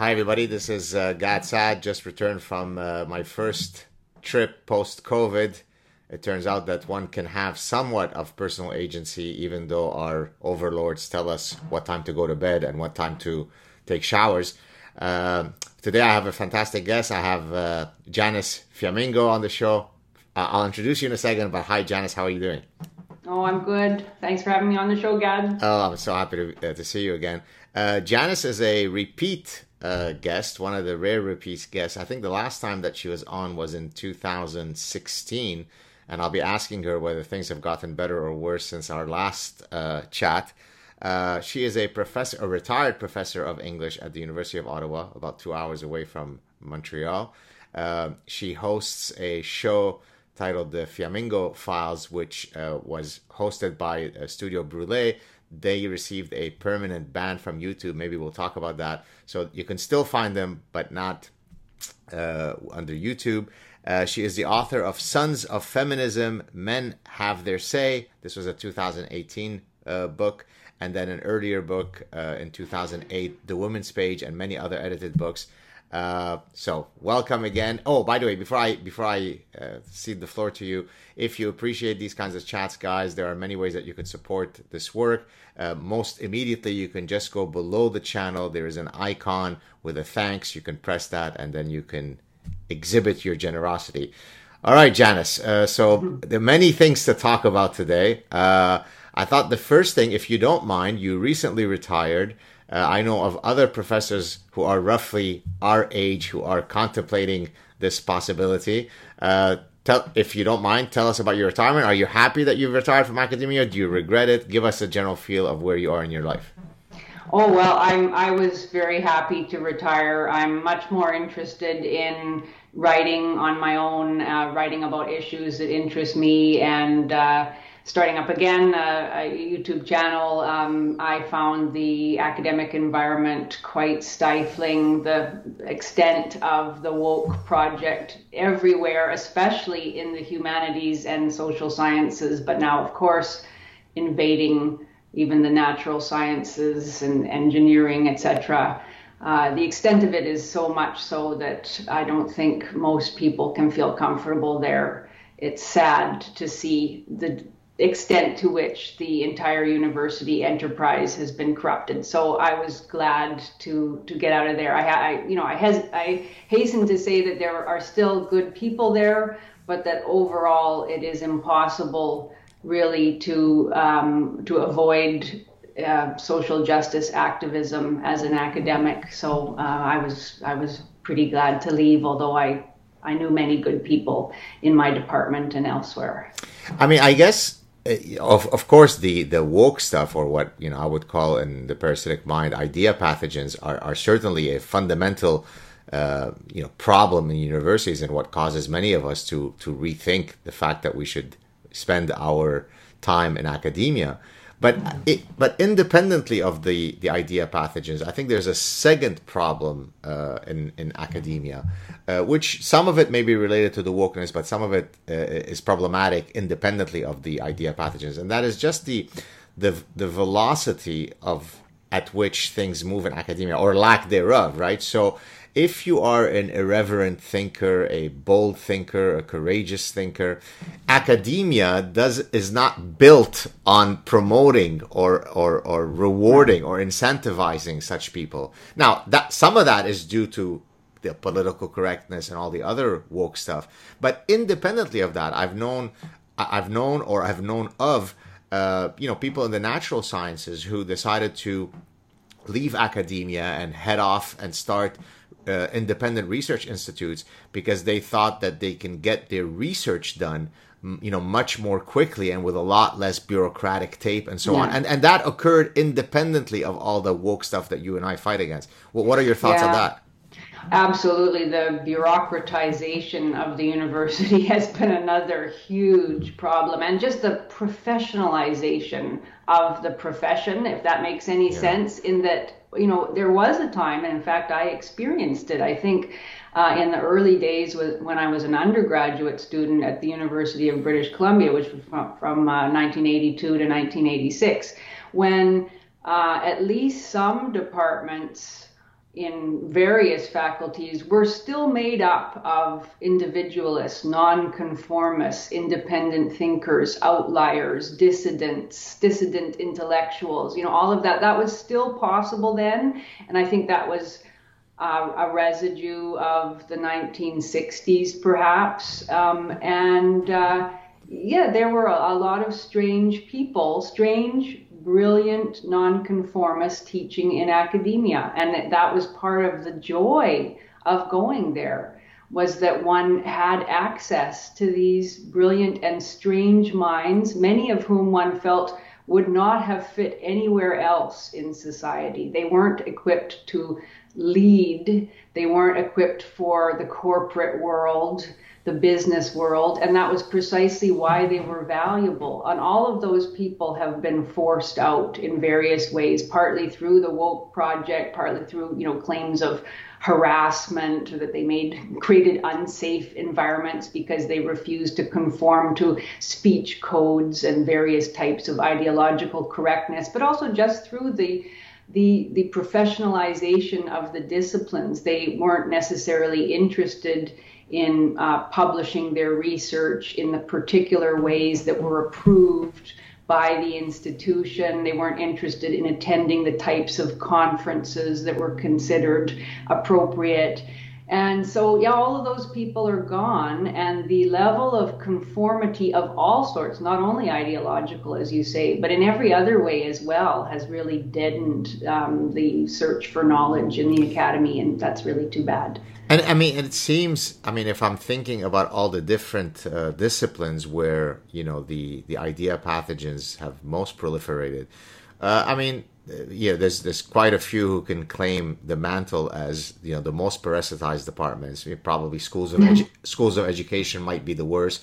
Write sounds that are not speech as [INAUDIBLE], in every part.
Hi, everybody. This is uh, Gad Saad. Just returned from uh, my first trip post COVID. It turns out that one can have somewhat of personal agency, even though our overlords tell us what time to go to bed and what time to take showers. Uh, today, I have a fantastic guest. I have uh, Janice Fiamengo on the show. Uh, I'll introduce you in a second, but hi, Janice. How are you doing? Oh, I'm good. Thanks for having me on the show, Gad. Oh, I'm so happy to, uh, to see you again. Uh, Janice is a repeat uh, guest, one of the rare repeat guests. I think the last time that she was on was in 2016, and I'll be asking her whether things have gotten better or worse since our last uh, chat. Uh, she is a professor, a retired professor of English at the University of Ottawa, about two hours away from Montreal. Uh, she hosts a show titled The Fiamengo Files, which uh, was hosted by Studio Brule they received a permanent ban from YouTube. Maybe we'll talk about that. So you can still find them, but not uh, under YouTube. Uh, she is the author of Sons of Feminism Men Have Their Say. This was a 2018 uh, book. And then an earlier book uh, in 2008, The Woman's Page, and many other edited books. Uh, so welcome again. Oh, by the way, before I before I uh, cede the floor to you, if you appreciate these kinds of chats, guys, there are many ways that you could support this work. Uh, most immediately, you can just go below the channel. There is an icon with a thanks. You can press that, and then you can exhibit your generosity. All right, Janice. Uh, so there are many things to talk about today. Uh, I thought the first thing, if you don't mind, you recently retired. Uh, I know of other professors who are roughly our age who are contemplating this possibility. Uh, tell, if you don't mind, tell us about your retirement. Are you happy that you've retired from academia? Do you regret it? Give us a general feel of where you are in your life. Oh well, I'm. I was very happy to retire. I'm much more interested in writing on my own, uh, writing about issues that interest me, and uh, starting up again uh, a YouTube channel, um, I found the academic environment quite stifling. The extent of the woke project everywhere, especially in the humanities and social sciences, but now, of course, invading even the natural sciences and engineering, etc. Uh, the extent of it is so much so that I don't think most people can feel comfortable there. It's sad to see the extent to which the entire university enterprise has been corrupted. So I was glad to to get out of there. I, I you know I has I hasten to say that there are still good people there, but that overall it is impossible really to um, to avoid uh, social justice activism as an academic. So uh, I was I was pretty glad to leave, although I I knew many good people in my department and elsewhere. I mean, I guess of of course the the woke stuff or what you know I would call in the parasitic mind idea pathogens are, are certainly a fundamental uh, you know problem in universities and what causes many of us to to rethink the fact that we should spend our time in academia but it, but independently of the, the idea pathogens, I think there's a second problem uh, in in academia, uh, which some of it may be related to the wokeness, but some of it uh, is problematic independently of the idea pathogens, and that is just the the the velocity of at which things move in academia or lack thereof, right? So if you are an irreverent thinker, a bold thinker, a courageous thinker, academia does is not built on promoting or or, or rewarding or incentivizing such people. Now, that some of that is due to the political correctness and all the other woke stuff. But independently of that, I've known I've known or I've known of uh, you know people in the natural sciences who decided to leave academia and head off and start uh, independent research institutes because they thought that they can get their research done you know much more quickly and with a lot less bureaucratic tape and so yeah. on and and that occurred independently of all the woke stuff that you and I fight against well what are your thoughts yeah. on that Absolutely. The bureaucratization of the university [LAUGHS] has been another huge problem. And just the professionalization of the profession, if that makes any yeah. sense, in that, you know, there was a time, and in fact, I experienced it. I think uh, in the early days when I was an undergraduate student at the University of British Columbia, which was from, from uh, 1982 to 1986, when uh, at least some departments in various faculties were still made up of individualists, nonconformists, independent thinkers, outliers, dissidents, dissident intellectuals, you know, all of that. That was still possible then. And I think that was uh, a residue of the 1960s, perhaps. Um, and uh, yeah, there were a, a lot of strange people, strange brilliant nonconformist teaching in academia. And that was part of the joy of going there was that one had access to these brilliant and strange minds, many of whom one felt would not have fit anywhere else in society. They weren't equipped to lead, they weren't equipped for the corporate world the business world, and that was precisely why they were valuable. And all of those people have been forced out in various ways, partly through the woke project, partly through you know claims of harassment or that they made created unsafe environments because they refused to conform to speech codes and various types of ideological correctness, but also just through the the the professionalization of the disciplines. They weren't necessarily interested in uh, publishing their research in the particular ways that were approved by the institution. They weren't interested in attending the types of conferences that were considered appropriate. And so, yeah, all of those people are gone, and the level of conformity of all sorts, not only ideological, as you say, but in every other way as well, has really deadened um, the search for knowledge in the academy, and that's really too bad. And I mean, it seems. I mean, if I'm thinking about all the different uh, disciplines where you know the the idea pathogens have most proliferated, uh, I mean, yeah, there's there's quite a few who can claim the mantle as you know the most parasitized departments. Probably schools of edu- schools of education might be the worst,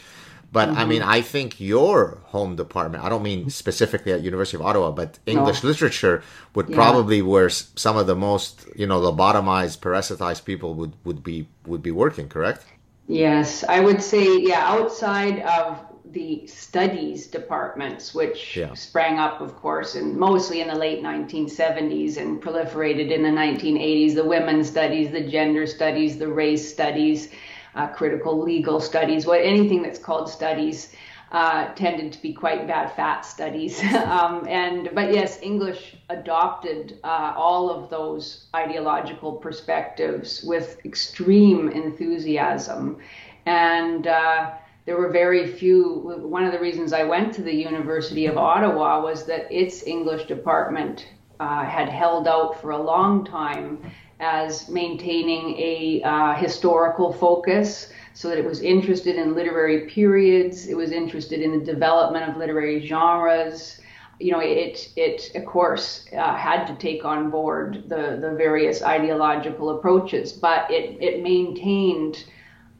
but mm-hmm. I mean, I think your home department. I don't mean specifically at University of Ottawa, but English no. literature would yeah. probably where some of the most you know lobotomized, parasitized people would would be would be working. Correct? Yes, I would say yeah. Outside of the studies departments, which yeah. sprang up, of course, and mostly in the late 1970s and proliferated in the 1980s. The women's studies, the gender studies, the race studies, uh, critical legal studies, what anything that's called studies. Uh, tended to be quite bad fat studies, [LAUGHS] um, and but yes, English adopted uh, all of those ideological perspectives with extreme enthusiasm, and uh, there were very few. One of the reasons I went to the University of Ottawa was that its English department uh, had held out for a long time as maintaining a uh, historical focus so that it was interested in literary periods, it was interested in the development of literary genres. You know, it, it of course, uh, had to take on board the, the various ideological approaches, but it, it maintained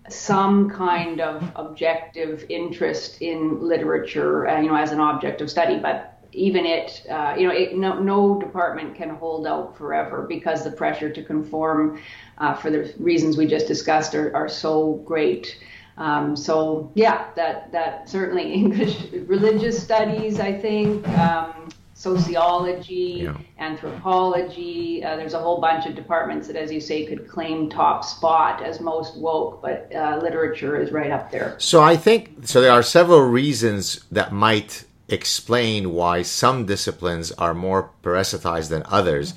some kind of objective interest in literature, uh, you know, as an object of study. But even it, uh, you know, it, no, no department can hold out forever because the pressure to conform, uh, for the reasons we just discussed, are, are so great. Um, so yeah, that that certainly [LAUGHS] English religious studies, I think. Um, sociology, yeah. anthropology. Uh, there's a whole bunch of departments that, as you say, could claim top spot as most woke, but uh, literature is right up there. So I think so. There are several reasons that might explain why some disciplines are more parasitized than others.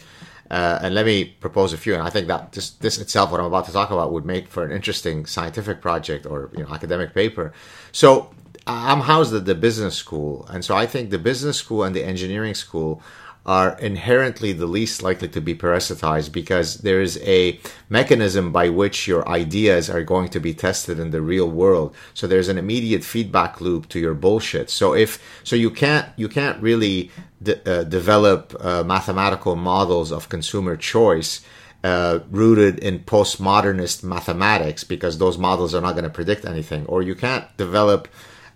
Uh, and let me propose a few. And I think that this, this itself, what I'm about to talk about, would make for an interesting scientific project or you know academic paper. So I'm housed at the business school, and so I think the business school and the engineering school are inherently the least likely to be parasitized because there is a mechanism by which your ideas are going to be tested in the real world. So there's an immediate feedback loop to your bullshit. So if so, you can't you can't really de- uh, develop uh, mathematical models of consumer choice. Uh, rooted in postmodernist mathematics because those models are not going to predict anything, or you can't develop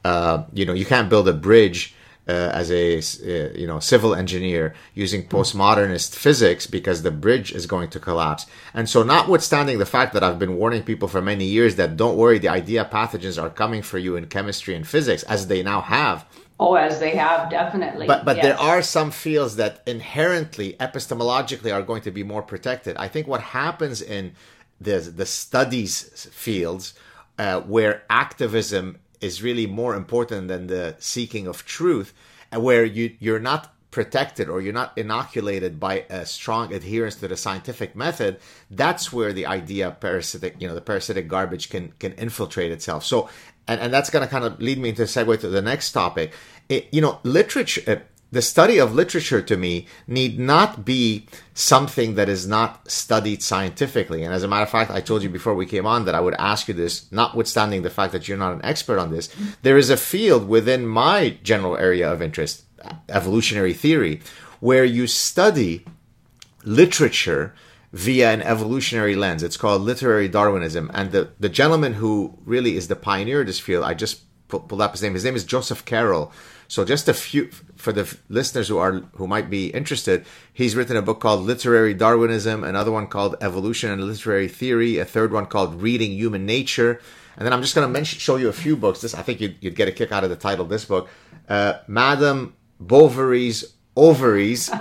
uh, you know, you can't build a bridge uh, as a uh, you know civil engineer using postmodernist physics because the bridge is going to collapse. And so, notwithstanding the fact that I've been warning people for many years that don't worry, the idea pathogens are coming for you in chemistry and physics, as they now have Oh, as they have, definitely. But but yes. there are some fields that inherently, epistemologically, are going to be more protected. I think what happens in the the studies fields, uh, where activism is really more important than the seeking of truth, where you you're not protected or you're not inoculated by a strong adherence to the scientific method that's where the idea of parasitic you know the parasitic garbage can can infiltrate itself so and, and that's going to kind of lead me into a segue to the next topic. It, you know, literature, the study of literature to me need not be something that is not studied scientifically. And as a matter of fact, I told you before we came on that I would ask you this, notwithstanding the fact that you're not an expert on this. There is a field within my general area of interest, evolutionary theory, where you study literature via an evolutionary lens. It's called literary Darwinism. And the, the gentleman who really is the pioneer of this field, I just pulled up his name. His name is Joseph Carroll. So just a few for the listeners who are who might be interested, he's written a book called Literary Darwinism, another one called Evolution and Literary Theory, a third one called Reading Human Nature, and then I'm just going to mention show you a few books. This I think you'd, you'd get a kick out of the title of this book, uh, Madame Bovary's Ovaries. [LAUGHS]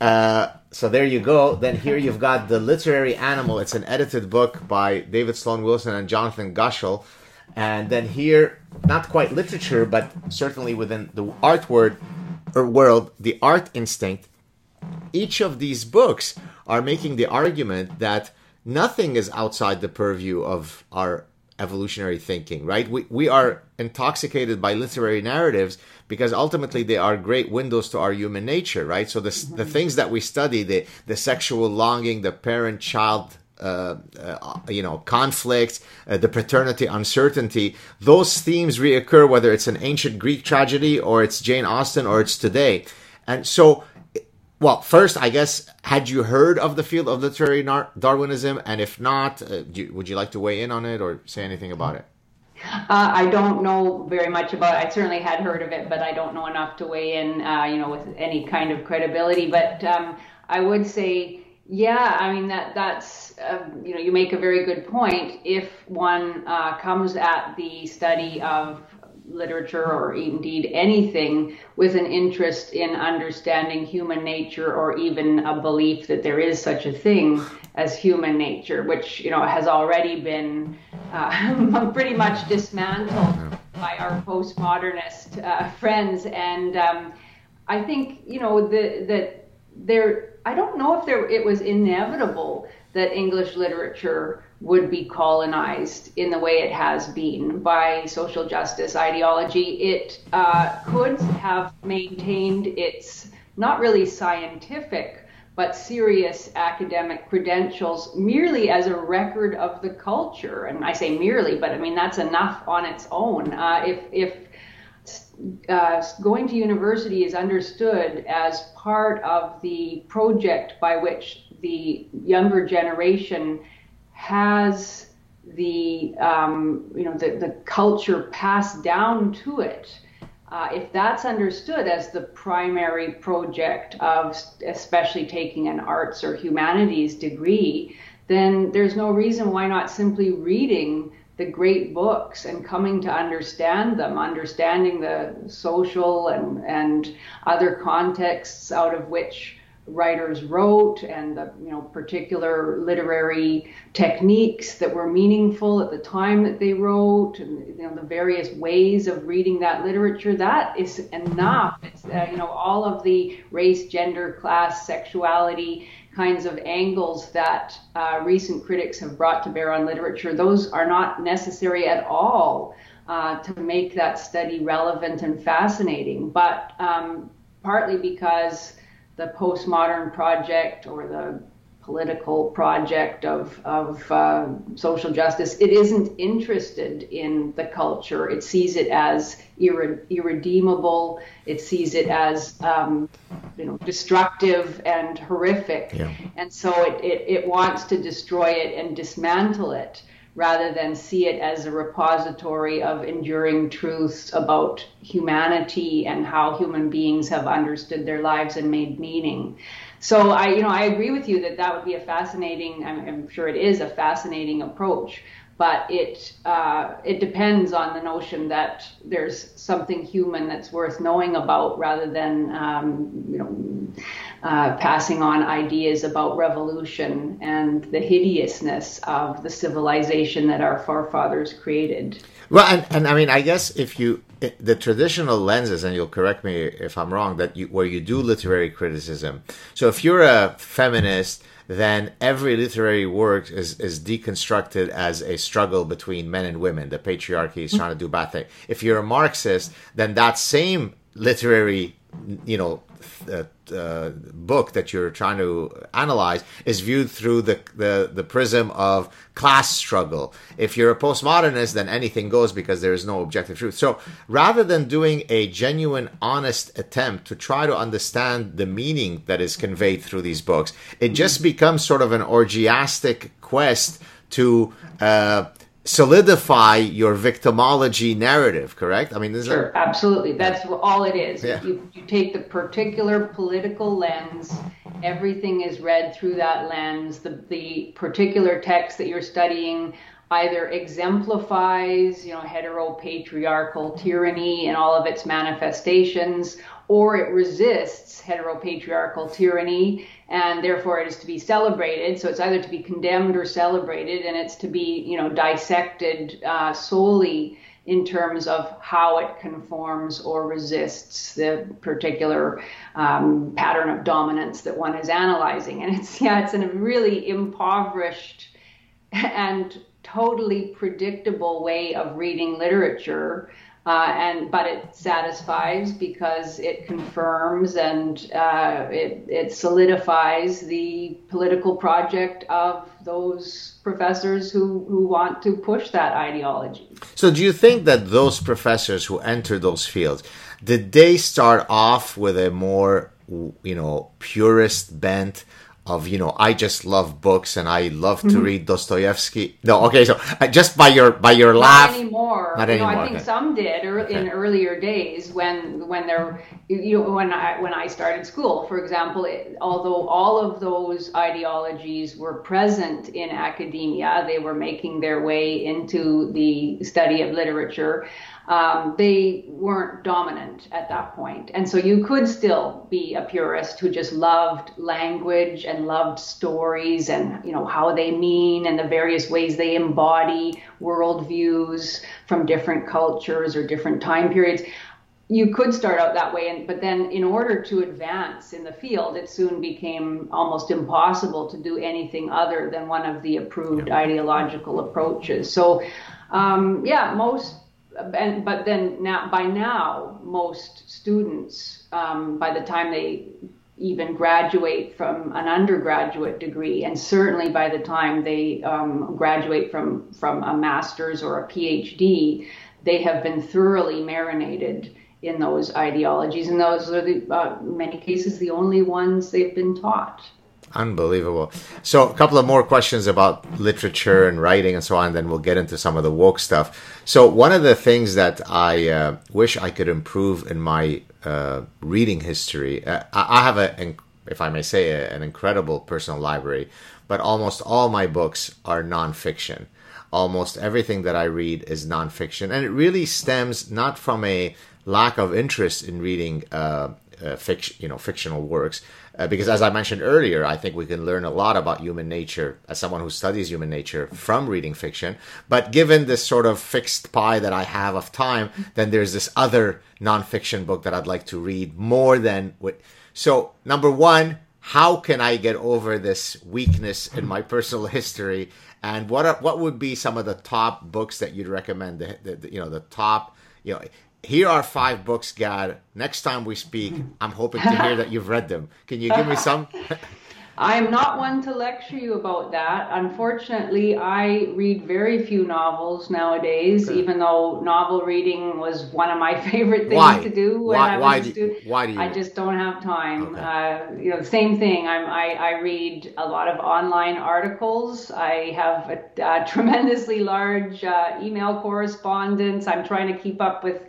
Uh, so there you go. Then here you've got The Literary Animal. It's an edited book by David Sloan Wilson and Jonathan Gottschall. And then here, not quite literature, but certainly within the art word, or world, The Art Instinct. Each of these books are making the argument that nothing is outside the purview of our evolutionary thinking, right? We, we are intoxicated by literary narratives because ultimately they are great windows to our human nature, right? So the, the things that we study, the, the sexual longing, the parent child you know, conflict, uh, the paternity uncertainty, those themes reoccur whether it's an ancient Greek tragedy or it's Jane Austen or it's today. And so well, first, I guess, had you heard of the field of literary Darwinism? And if not, uh, you, would you like to weigh in on it or say anything about it? Uh, I don't know very much about it. I certainly had heard of it, but I don't know enough to weigh in, uh, you know, with any kind of credibility. But um, I would say, yeah, I mean, that that's, uh, you know, you make a very good point. If one uh, comes at the study of literature or indeed anything with an interest in understanding human nature or even a belief that there is such a thing as human nature, which you know has already been uh, [LAUGHS] pretty much dismantled by our postmodernist uh, friends. And um, I think you know the, that there. I don't know if there it was inevitable that English literature would be colonized in the way it has been by social justice ideology. It uh, could have maintained its not really scientific but serious academic credentials merely as a record of the culture. And I say merely, but I mean that's enough on its own. Uh, if if uh, going to university is understood as part of the project by which the younger generation has the um, you know the, the culture passed down to it. Uh, if that's understood as the primary project of especially taking an arts or humanities degree, then there's no reason why not simply reading the great books and coming to understand them, understanding the social and, and other contexts out of which writers wrote and the you know particular literary techniques that were meaningful at the time that they wrote and you know the various ways of reading that literature that is enough. It's uh, you know all of the race gender class sexuality kinds of angles that uh, recent critics have brought to bear on literature those are not necessary at all uh, to make that study relevant and fascinating. But um, partly because the postmodern project or the political project of, of uh, social justice, it isn't interested in the culture. It sees it as irre- irredeemable. It sees it as um, you know destructive and horrific, yeah. and so it, it, it wants to destroy it and dismantle it rather than see it as a repository of enduring truths about humanity and how human beings have understood their lives and made meaning. So I, you know, I agree with you that that would be a fascinating. I'm, I'm sure it is a fascinating approach. but it uh, it depends on the notion that there's something human that's worth knowing about rather than um, you know uh, passing on ideas about revolution and the hideousness of the civilization that our forefathers created. Well, and, and I mean, I guess if you Eh, the traditional lenses, and you'll correct me if I'm wrong, that you, where you do literary criticism. So if you're a feminist then every literary work is, is deconstructed as a struggle between men and women. The patriarchy is mm-hmm. trying to do bad things. If you're a Marxist, then that same literary, you know, uh, book that you're trying to analyze is viewed through the, the, the prism of class struggle. If you're a postmodernist, then anything goes because there is no objective truth. So rather than doing a genuine, honest attempt to try to understand the meaning that is conveyed through these books, it just becomes sort of an orgiastic quest to uh, solidify your victimology narrative, correct? I mean, sure, absolutely. That's all it is. Yeah. You, you take the particular political lens, everything is read through that lens. The, the particular text that you're studying either exemplifies, you know, heteropatriarchal tyranny and all of its manifestations, or it resists heteropatriarchal tyranny and therefore it is to be celebrated. So it's either to be condemned or celebrated, and it's to be, you know, dissected uh, solely in terms of how it conforms or resists the particular um, pattern of dominance that one is analyzing. And it's [LAUGHS] yeah, it's a really impoverished and totally predictable way of reading literature uh, and but it satisfies because it confirms and uh, it, it solidifies the political project of those professors who, who want to push that ideology. So, do you think that those professors who enter those fields did they start off with a more you know purist bent? Of you know I just love books and I love to mm-hmm. read Dostoevsky. No, okay, so uh, just by your by your not laugh, anymore. Not you anymore. Know, I think okay. some did okay. in earlier days when when there you know when I when I started school, for example. It, although all of those ideologies were present in academia, they were making their way into the study of literature um, they weren't dominant at that point. And so you could still be a purist who just loved language and loved stories and you know how they mean and the various ways they embody worldviews from different cultures or different time periods. You could start out that way, and, but then in order to advance in the field, it soon became almost impossible to do anything other than one of the approved ideological approaches. So, um, yeah, most and but then now by now most students um, by the time they even graduate from an undergraduate degree and certainly by the time they um, graduate from from a master's or a phd they have been thoroughly marinated in those ideologies. And those are uh, many cases the only ones they've been taught Unbelievable. So, a couple of more questions about literature and writing and so on, and then we'll get into some of the woke stuff. So, one of the things that I uh, wish I could improve in my uh, reading history, uh, I have a, if I may say, a, an incredible personal library, but almost all my books are nonfiction. Almost everything that I read is nonfiction, and it really stems not from a lack of interest in reading uh, uh, fiction, you know, fictional works, uh, because as I mentioned earlier, I think we can learn a lot about human nature as someone who studies human nature from reading fiction. But given this sort of fixed pie that I have of time, then there's this other nonfiction book that I'd like to read more than what. So, number one, how can I get over this weakness in my [LAUGHS] personal history? And what are, what would be some of the top books that you'd recommend? The, the, the you know the top you know here are five books, Gad. Next time we speak, I'm hoping to hear that you've read them. Can you give me some? [LAUGHS] I'm not one to lecture you about that. Unfortunately, I read very few novels nowadays, okay. even though novel reading was one of my [LAUGHS] favorite things why? to do when why, I was a student. Why do you? I just don't have time. Okay. Uh, you know, same thing. I'm, I, I read a lot of online articles. I have a, a tremendously large uh, email correspondence. I'm trying to keep up with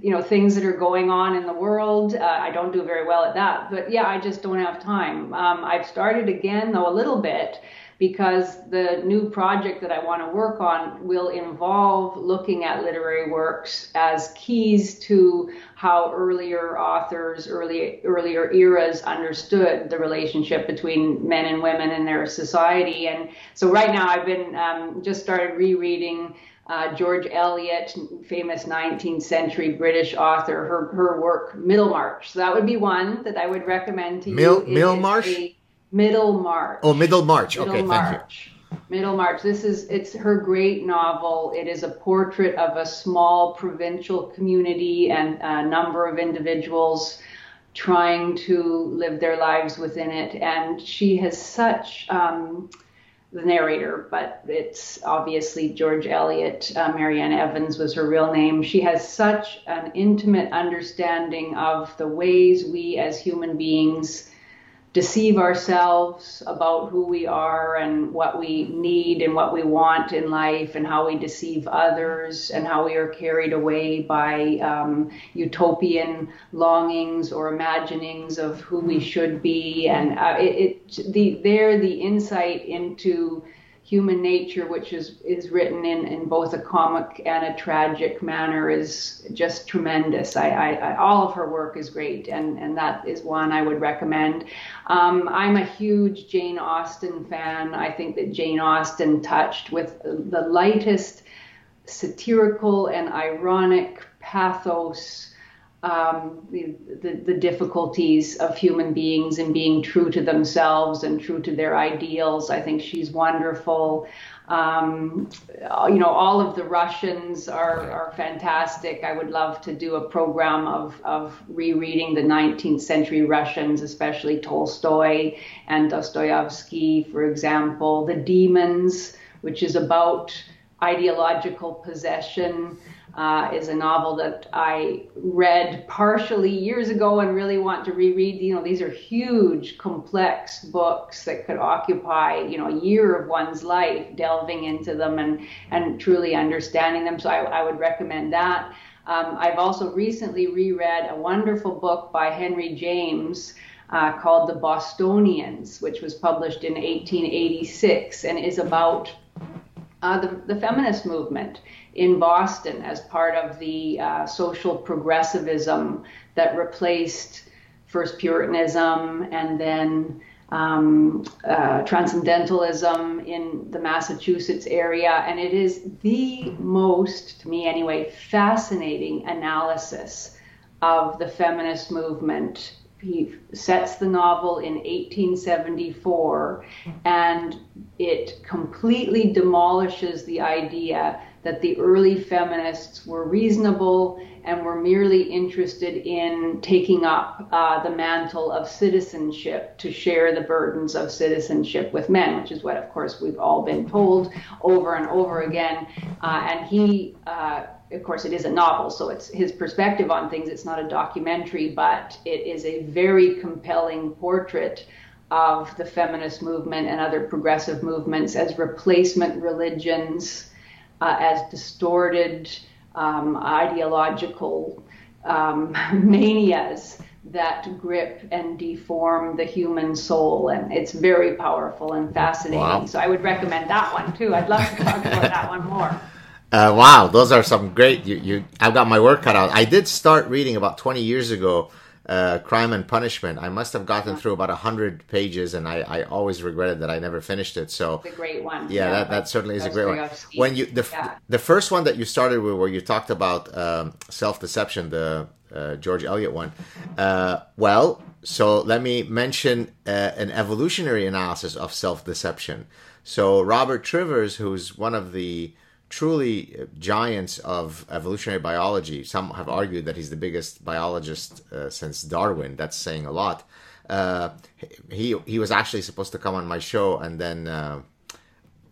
you know things that are going on in the world. Uh, I don't do very well at that, but yeah, I just don't have time. Um, I've started again though a little bit because the new project that I want to work on will involve looking at literary works as keys to how earlier authors, early, earlier eras understood the relationship between men and women in their society. And so right now I've been um, just started rereading uh, George Eliot, famous 19th century British author, her, her work Middlemarch. So that would be one that I would recommend to Mil- you. Middlemarch? Middlemarch. Oh, Middlemarch. Okay, thank you. Middlemarch. This is it's her great novel. It is a portrait of a small provincial community and a number of individuals trying to live their lives within it. And she has such um, the narrator, but it's obviously George Eliot. Uh, Mary Ann Evans was her real name. She has such an intimate understanding of the ways we as human beings deceive ourselves about who we are and what we need and what we want in life and how we deceive others and how we are carried away by um, utopian longings or imaginings of who we should be. And uh, it, it the there the insight into human nature, which is, is written in, in both a comic and a tragic manner, is just tremendous. I, I, I all of her work is great, and, and that is one I would recommend. Um, I'm a huge Jane Austen fan. I think that Jane Austen touched with the lightest satirical and ironic pathos um, the, the, the, difficulties of human beings and being true to themselves and true to their ideals. I think she's wonderful. Um, you know, all of the Russians are, are fantastic. I would love to do a program of, of rereading the 19th century Russians, especially Tolstoy and Dostoevsky, for example. The Demons, which is about ideological possession uh, is a novel that I read partially years ago and really want to reread. You know, these are huge, complex books that could occupy, you know, a year of one's life delving into them and, and truly understanding them. So I, I would recommend that. Um, I've also recently reread a wonderful book by Henry James. Uh, called The Bostonians, which was published in 1886 and is about uh, the, the feminist movement in Boston as part of the uh, social progressivism that replaced first Puritanism and then um, uh, transcendentalism in the Massachusetts area. And it is the most, to me anyway, fascinating analysis of the feminist movement. He sets the novel in 1874 and it completely demolishes the idea that the early feminists were reasonable and were merely interested in taking up uh, the mantle of citizenship to share the burdens of citizenship with men, which is what, of course, we've all been told over and over again. Uh, and he, uh, of course, it is a novel, so it's his perspective on things. It's not a documentary, but it is a very compelling portrait of the feminist movement and other progressive movements as replacement religions uh, as distorted um, ideological um, [LAUGHS] manias that grip and deform the human soul. And it's very powerful and fascinating. Wow. So I would recommend that one too. I'd love to talk about [LAUGHS] that one more. Uh, wow, those are some great. You, you, I've got my work cut out. I did start reading about 20 years ago uh, Crime and Punishment. I must have gotten through about hundred pages, and I, I always regretted that I never finished it. So it's a great one. Yeah, yeah that, that certainly is a great one. When you the yeah. the first one that you started with, where you talked about um, self deception, the uh, George Eliot one. Uh, well, so let me mention uh, an evolutionary analysis of self deception. So Robert Trivers, who's one of the truly giants of evolutionary biology. Some have argued that he's the biggest biologist uh, since Darwin. That's saying a lot. Uh, he he was actually supposed to come on my show, and then uh,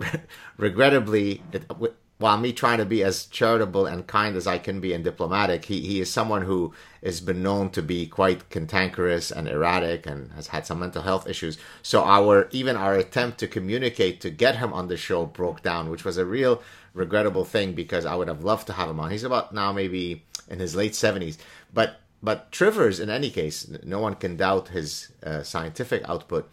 [LAUGHS] regrettably, it, while me trying to be as charitable and kind as I can be and diplomatic, he, he is someone who has been known to be quite cantankerous and erratic and has had some mental health issues. So our even our attempt to communicate to get him on the show broke down, which was a real regrettable thing because I would have loved to have him on. He's about now maybe in his late seventies, but but Trivers, in any case, no one can doubt his uh, scientific output.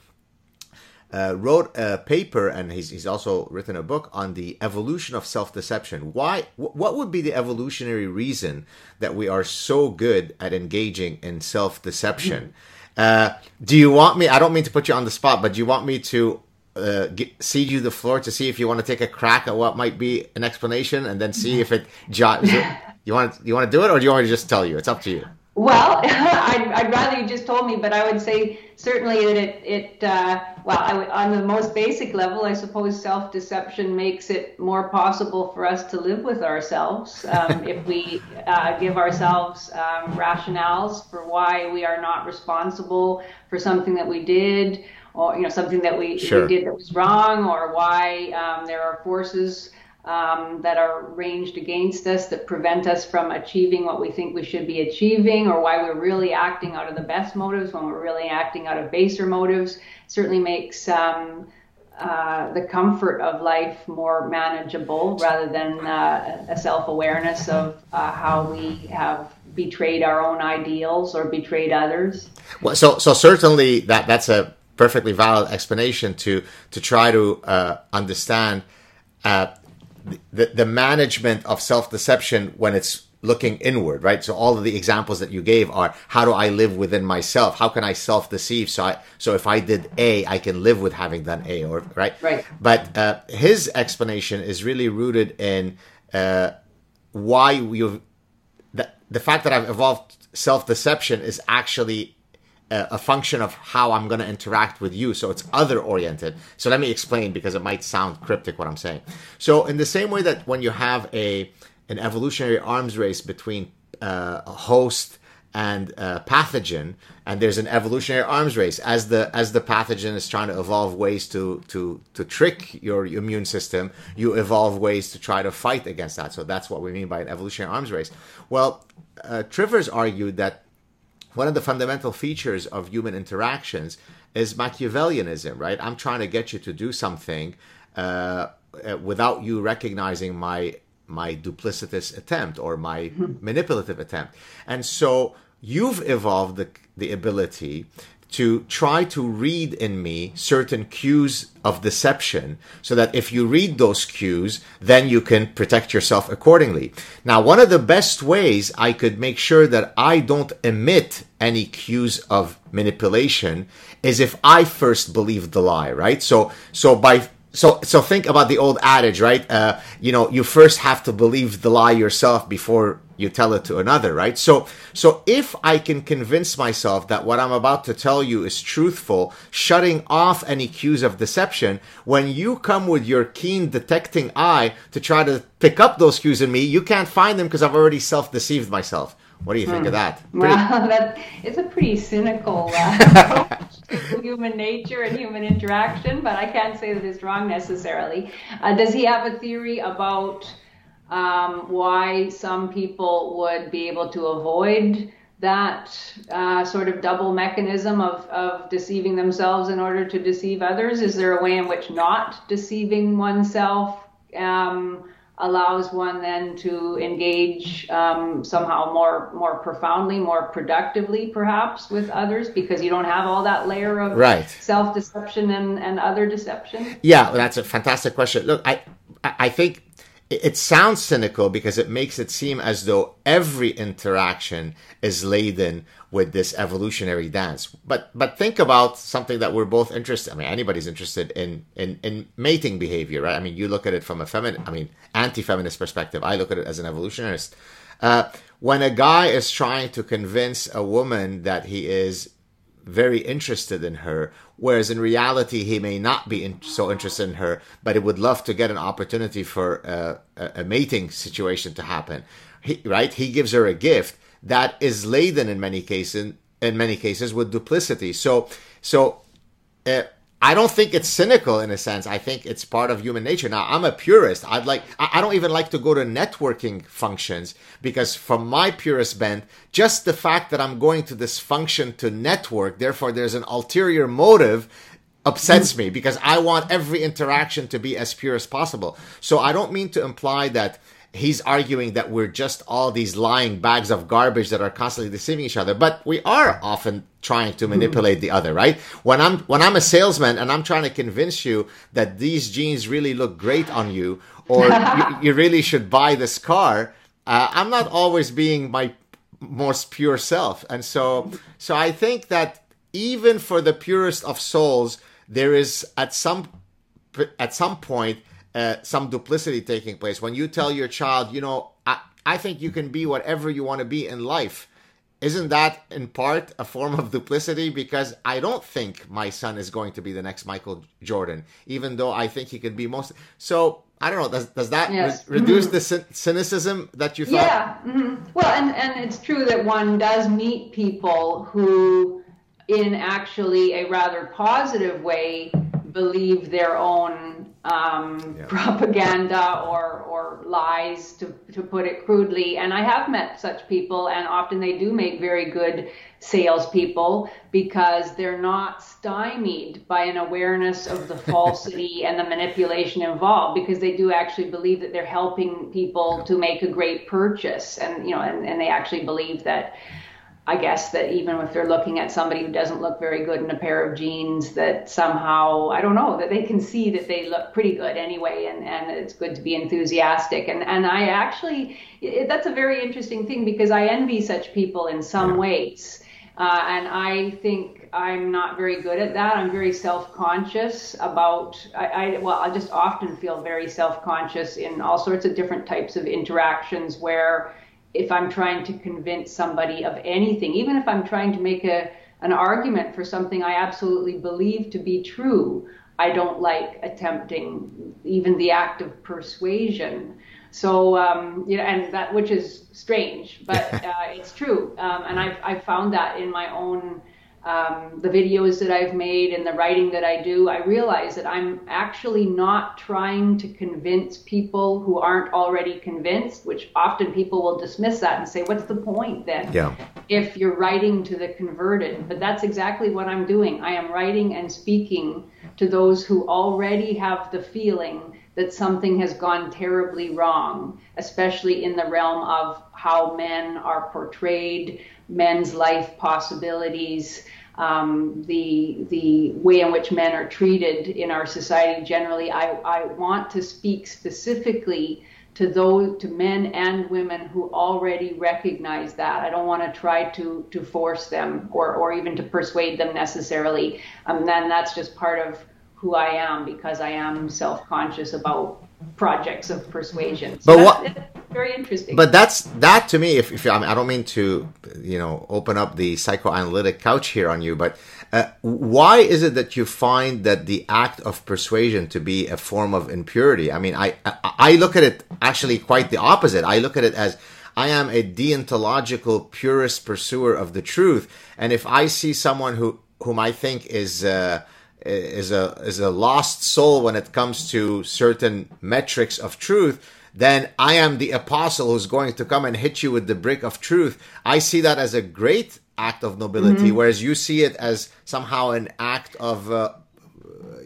uh, wrote a paper and he's, he's also written a book on the evolution of self-deception. Why? what would be the evolutionary reason that we are so good at engaging in self-deception? [LAUGHS] Uh, do you want me? I don't mean to put you on the spot, but do you want me to uh, get, cede you the floor to see if you want to take a crack at what might be an explanation, and then see if it. [LAUGHS] you want you want to do it, or do you want me to just tell you? It's up to you. Well, [LAUGHS] I'd, I'd, rather you just told me, but I would say certainly that it, it uh, well, on the most basic level, I suppose self deception makes it more possible for us to live with ourselves um, if we uh, give ourselves um, rationales for why we are not responsible for something that we did, or you know something that we, sure. we did that was wrong, or why um, there are forces um, that are ranged against us that prevent us from achieving what we think we should be achieving, or why we're really acting out of the best motives when we're really acting out of baser motives, certainly makes um, uh, the comfort of life more manageable rather than uh, a self awareness of uh, how we have betrayed our own ideals or betrayed others. Well, so so certainly that that's a perfectly valid explanation to to try to uh, understand uh, the, the management of self deception when it's looking inward, right? So all of the examples that you gave are how do I live within myself? How can I self deceive? So I, so if I did A, I can live with having done A, or right? Right. But uh, his explanation is really rooted in uh, why you the, the fact that I've evolved self deception is actually a function of how I'm going to interact with you. So it's other oriented. So let me explain because it might sound cryptic what I'm saying. So in the same way that when you have a an evolutionary arms race between uh, a host and a pathogen, and there's an evolutionary arms race as the as the pathogen is trying to evolve ways to to to trick your immune system, you evolve ways to try to fight against that. So that's what we mean by an evolutionary arms race. Well, uh, Trivers argued that one of the fundamental features of human interactions is Machiavellianism, right? I'm trying to get you to do something uh, uh without you recognizing my my duplicitous attempt or my mm-hmm. manipulative attempt, and so you've evolved the the ability to try to read in me certain cues of deception so that if you read those cues, then you can protect yourself accordingly. Now, one of the best ways I could make sure that I don't emit any cues of manipulation is if I first believe the lie, right? So, so by so so think about the old adage right uh, you know you first have to believe the lie yourself before you tell it to another right so so if i can convince myself that what i'm about to tell you is truthful shutting off any cues of deception when you come with your keen detecting eye to try to pick up those cues in me you can't find them because i've already self-deceived myself what do you think of hmm. that? Pretty... Wow, [LAUGHS] that it's a pretty cynical uh, [LAUGHS] human nature and human interaction, but I can't say that it's wrong necessarily. Uh, does he have a theory about um, why some people would be able to avoid that uh, sort of double mechanism of, of deceiving themselves in order to deceive others? Is there a way in which not deceiving oneself um, allows one then to engage um, somehow more more profoundly, more productively, perhaps with others, because you don't have all that layer of right. self deception and, and other deception. Yeah, that's a fantastic question. Look, I I think it sounds cynical because it makes it seem as though every interaction is laden with this evolutionary dance. But but think about something that we're both interested. I mean, anybody's interested in in in mating behavior, right? I mean, you look at it from a feminine, I mean, anti-feminist perspective. I look at it as an evolutionist. Uh, when a guy is trying to convince a woman that he is very interested in her, whereas in reality he may not be in, so interested in her, but he would love to get an opportunity for uh, a, a, mating situation to happen. He, right? He gives her a gift that is laden in many cases in many cases with duplicity. So so. Uh, I don't think it's cynical in a sense. I think it's part of human nature. Now, I'm a purist. I'd like, I don't even like to go to networking functions because from my purist bent, just the fact that I'm going to this function to network, therefore there's an ulterior motive upsets me because I want every interaction to be as pure as possible. So I don't mean to imply that he's arguing that we're just all these lying bags of garbage that are constantly deceiving each other. But we are often trying to manipulate the other, right? When I'm when I'm a salesman and I'm trying to convince you that these jeans really look great on you, or [LAUGHS] you, you, really should buy this car, uh, I'm not always being my most pure self, and so so I think that even for the purest of souls, there is at some at some point uh, some duplicity taking place. When you tell your child, you know, I, I think you can be whatever you want to be in life isn't that in part a form of duplicity? Because I don't think my son is going to be the next Michael Jordan, even though I think he could be most. So I don't know. Does does that re- reduce mm-hmm. the cynicism that you thought? Yeah. Mm-hmm. Well, and and it's true that one does meet people who, in actually a rather positive way, believe their own um, yeah. propaganda or, or lies, to, to put it crudely. And I have met such people, and often they do make very good salespeople because they're not stymied by an awareness of the [LAUGHS] falsity and the manipulation involved because they do actually believe that they're helping people to make a great purchase. And, you know, and, and they actually believe that I guess that even if they're looking at somebody who doesn't look very good in a pair of jeans, that somehow, I don't know, that they can see that they look pretty good anyway, and, and it's good to be enthusiastic. And, and I actually, it, that's a very interesting thing because I envy such people in some ways. Uh, and I think I'm not very good at that. I'm very self-conscious about. I, I well, I just often feel very self-conscious in all sorts of different types of interactions where if I'm trying to convince somebody of anything, even if I'm trying to make a an argument for something I absolutely believe to be true, I don't like attempting even the act of persuasion. So um, you know, and that which is strange, but [LAUGHS] uh, it's true, um, and I've I've found that in my own um, the videos that I've made and the writing that I do, I realize that I'm actually not trying to convince people who aren't already convinced, which often people will dismiss that and say, What's the point then? Yeah. If you're writing to the converted. But that's exactly what I'm doing. I am writing and speaking to those who already have the feeling that something has gone terribly wrong, especially in the realm of how men are portrayed, men's life possibilities, um, the the way in which men are treated in our society generally. I, I want to speak specifically to those to men and women who already recognize that. I don't want to try to to force them or or even to persuade them necessarily. Um, then that's just part of who I am because I am self-conscious about projects of persuasion. So but what? Very interesting. But that's that to me. If, if I, mean, I don't mean to, you know, open up the psychoanalytic couch here on you, but uh, why is it that you find that the act of persuasion to be a form of impurity? I mean, I I, look at it actually quite the opposite. I look at it as I am a deontological purist pursuer of the truth, and if I see someone who whom I think is uh, is a is a lost soul when it comes to certain metrics of truth then I am the apostle who's going to come and hit you with the brick of truth. I see that as a great act of nobility, mm-hmm. whereas you see it as somehow an act of uh,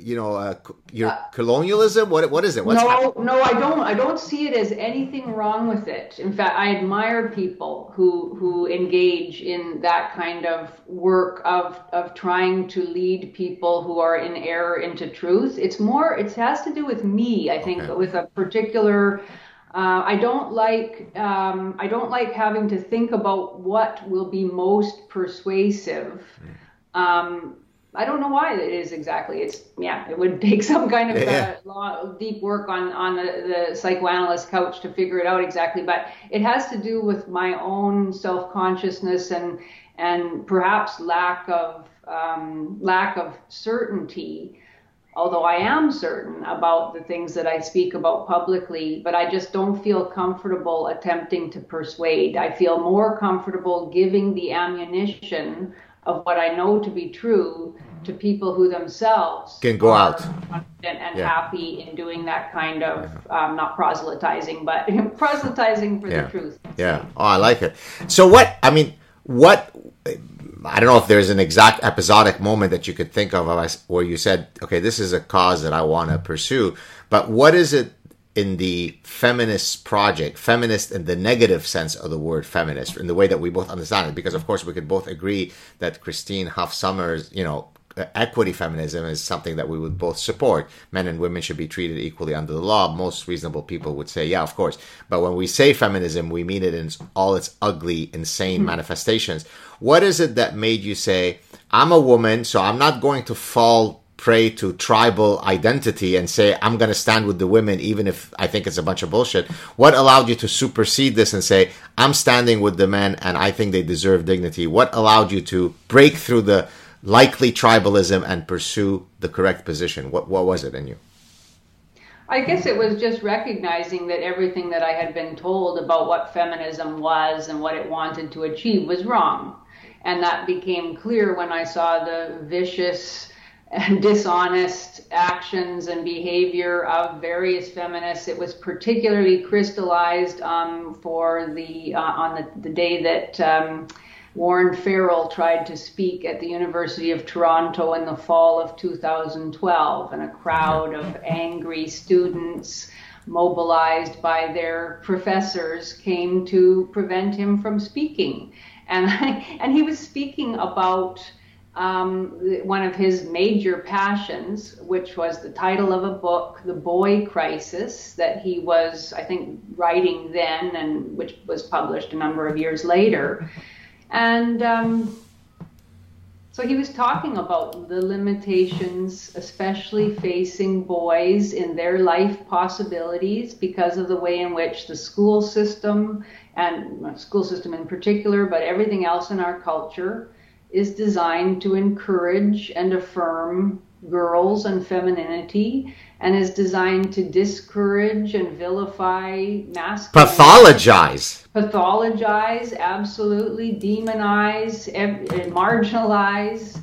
you know, uh, your uh, colonialism? What what is it? What's no, no, I don't. I don't see it as anything wrong with it. In fact, I admire people who who engage in that kind of work of of trying to lead people who are in error into truth. It's more. It has to do with me. I think okay. with a particular. Uh, I don't like um, I don't like having to think about what will be most persuasive. Mm. Um, I don't know why it is exactly. It's yeah, it would [LAUGHS] take some kind of yeah. uh, law, deep work on on the, the psychoanalyst couch to figure it out exactly. But it has to do with my own self consciousness and and perhaps lack of um, lack of certainty. Although I am certain about the things that I speak about publicly, but I just don't feel comfortable attempting to persuade. I feel more comfortable giving the ammunition of what I know to be true to people who themselves can go out and, and yeah. happy in doing that kind of yeah. um, not proselytizing, but [LAUGHS] proselytizing for yeah. the truth. Yeah. Oh, I like it. So what? I mean, what? I don't know if there's an exact episodic moment that you could think of where you said, "Okay, this is a cause that I want to pursue." But what is it in the feminist project, feminist in the negative sense of the word feminist, in the way that we both understand it, because of course we could both agree that Christina Hoff Sommers, you know, equity feminism is something that we would both support. Men and women should be treated equally under the law. Most reasonable people would say, yeah, of course. But when we say feminism, we mean it in all its ugly, insane mm-hmm. manifestations. What is it that made you say, I'm a woman, so I'm not going to fall prey to tribal identity and say, I'm going to stand with the women, even if I think it's a bunch of bullshit. What allowed you to supersede this and say, I'm standing with the men and I think they deserve dignity? What allowed you to break through the likely tribalism and pursue the correct position? What, what was it in you? I guess it was just recognizing that everything that I had been told about what feminism was and what it wanted to achieve was wrong. And that became clear when I saw the vicious and dishonest actions and behavior of various feminists. It was particularly crystallized um, for the uh, on the, the, day that um, Warren Farrell tried to speak at the University of Toronto in the fall of 2012, and a crowd of angry students mobilized by their professors came to prevent him from speaking. And, [LAUGHS] and he was speaking about um, one of his major passions, which was the title of a book, The Boy Crisis, that he was, I think, writing then and which was published a number of years later. And um, so he was talking about the limitations, especially facing boys in their life possibilities because of the way in which the school system, and school system in particular, but everything else in our culture, is designed to encourage and affirm girls and femininity and is designed to discourage and vilify masculine pathologize. Pathologize absolutely demonize marginalize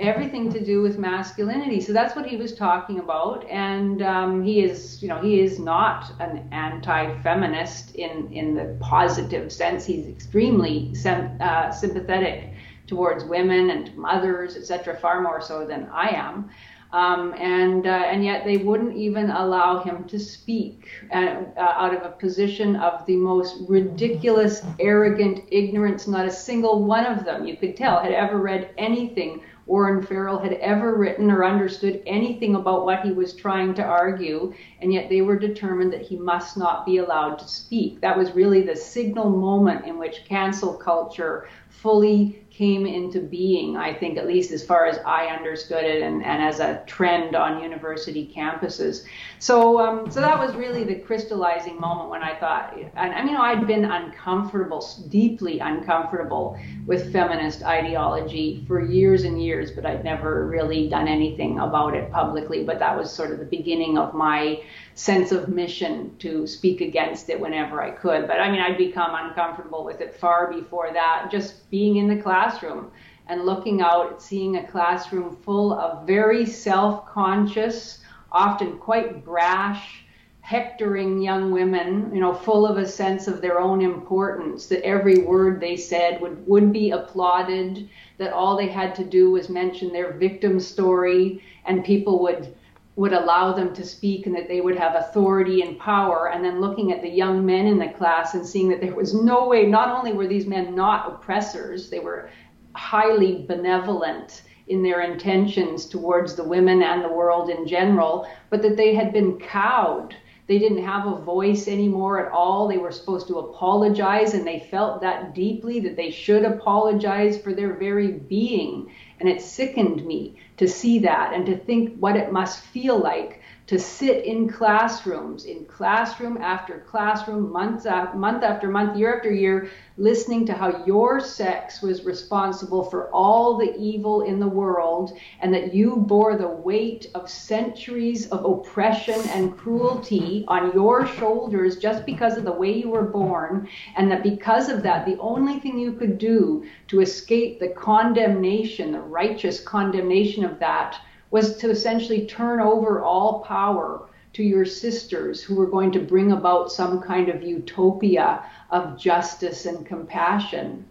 everything to do with masculinity. So that's what he was talking about. And um, he is you know he is not an anti-feminist in in the positive sense. He's extremely sem- uh, sympathetic towards women and mothers, etc., far more so than I am. Um, and uh, and yet they wouldn't even allow him to speak uh, uh, out of a position of the most ridiculous, arrogant ignorance. Not a single one of them, you could tell, had ever read anything Warren Farrell had ever written or understood anything about what he was trying to argue, and yet they were determined that he must not be allowed to speak. That was really the signal moment in which cancel culture fully came into being, I think, at least as far as I understood it, and, and as a trend on university campuses. So, um, so that was really the crystallizing moment when I thought, and I mean, I'd been uncomfortable, deeply uncomfortable with feminist ideology for years and years, but I'd never really done anything about it publicly. But that was sort of the beginning of my sense of mission to speak against it whenever I could. But I mean, I'd become uncomfortable with it far before that. Just being in the classroom and looking out, seeing a classroom full of very self conscious, often quite brash, hectoring young women, you know, full of a sense of their own importance, that every word they said would, would be applauded, that all they had to do was mention their victim story and people would would allow them to speak and that they would have authority and power. And then looking at the young men in the class and seeing that there was no way, not only were these men not oppressors, they were highly benevolent in their intentions towards the women and the world in general, but that they had been cowed. They didn't have a voice anymore at all. They were supposed to apologize, and they felt that deeply that they should apologize for their very being. And it sickened me to see that and to think what it must feel like to sit in classrooms, in classroom after classroom, month after month after month, year after year, listening to how your sex was responsible for all the evil in the world, and that you bore the weight of centuries of oppression and cruelty on your shoulders just because of the way you were born, and that because of that, the only thing you could do to escape the condemnation, the righteous condemnation of that, was to essentially turn over all power to your sisters who were going to bring about some kind of utopia of justice and compassion.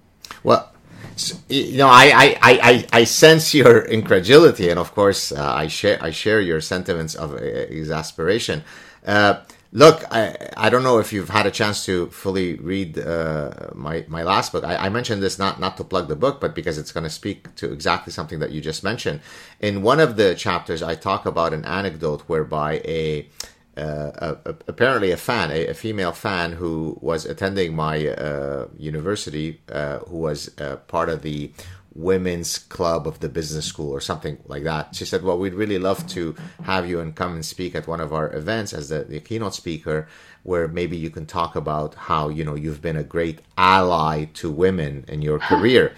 Well, you know, I, I, I, I sense your [LAUGHS] incredulity, and of course, uh, I share I share your sentiments of uh, exasperation. Uh, look, I, I don't know if you've had a chance to fully read uh, my my last book. I, I, mentioned this not not to plug the book, but because it's going to speak to exactly something that you just mentioned. In one of the chapters, I talk about an anecdote whereby a uh, a, apparently a fan, a, a, female fan who was attending my uh, university, uh, who was uh, part of the women's club of the business school or something like that. She said, "Well, we'd really love to have you and come and speak at one of our events as the, the keynote speaker, where maybe you can talk about how you know you've been a great ally to women in your [LAUGHS] career."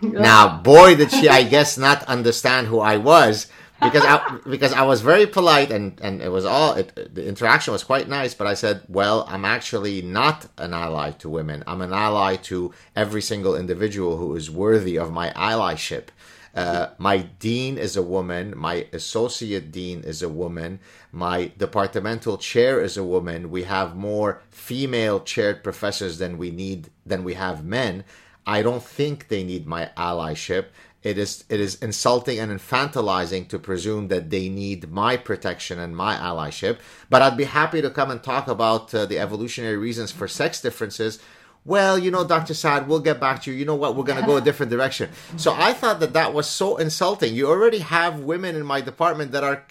now, boy, did she, I guess, not understand who I was because I because I was very polite and and it was all it, the interaction was quite nice. But I said, well, I'm actually not an ally to women. I'm an ally to every single individual who is worthy of my allyship. Uh, my dean is a woman. My associate dean is a woman. My departmental chair is a woman. We have more female chaired professors than we need than we have men. I don't think they need my allyship. It is it is insulting and infantilizing to presume that they need my protection and my allyship. But I'd be happy to come and talk about uh, the evolutionary reasons for sex differences. Well, you know, Dr. Saad, we'll get back to you. You know what? We're going to go a different direction. So I thought that that was so insulting. You already have women in my department that are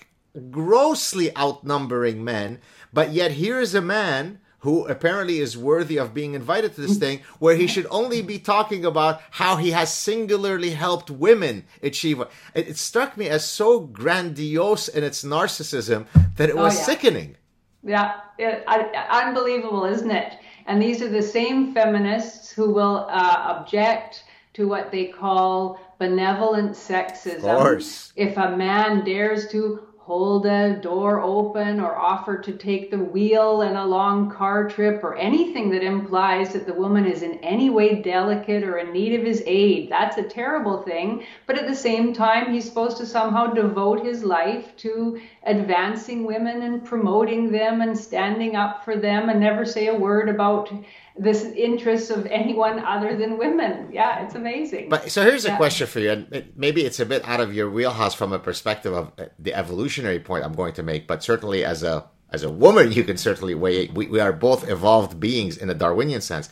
grossly outnumbering men, but yet here is a man who apparently is worthy of being invited to this thing, where he should only be talking about how he has singularly helped women achieve. It, it struck me as so grandiose in its narcissism that it oh, was oh, yeah. sickening. Yeah, it, unbelievable, isn't it? And these are the same feminists who will uh, object to what they call benevolent sexism. If a man dares to hold a door open or offer to take the wheel in a long car trip or anything that implies that the woman is in any way delicate or in need of his aid. That's a terrible thing. But at the same time, he's supposed to somehow devote his life to advancing women and promoting them and standing up for them and never say a word about this interests of anyone other than women. Yeah, it's amazing. But so here's yeah. a question for you, and maybe it's a bit out of your wheelhouse from a perspective of uh, the evolutionary point I'm going to make, but certainly as a as a woman, you can certainly weigh. We, we are both evolved beings in a Darwinian sense.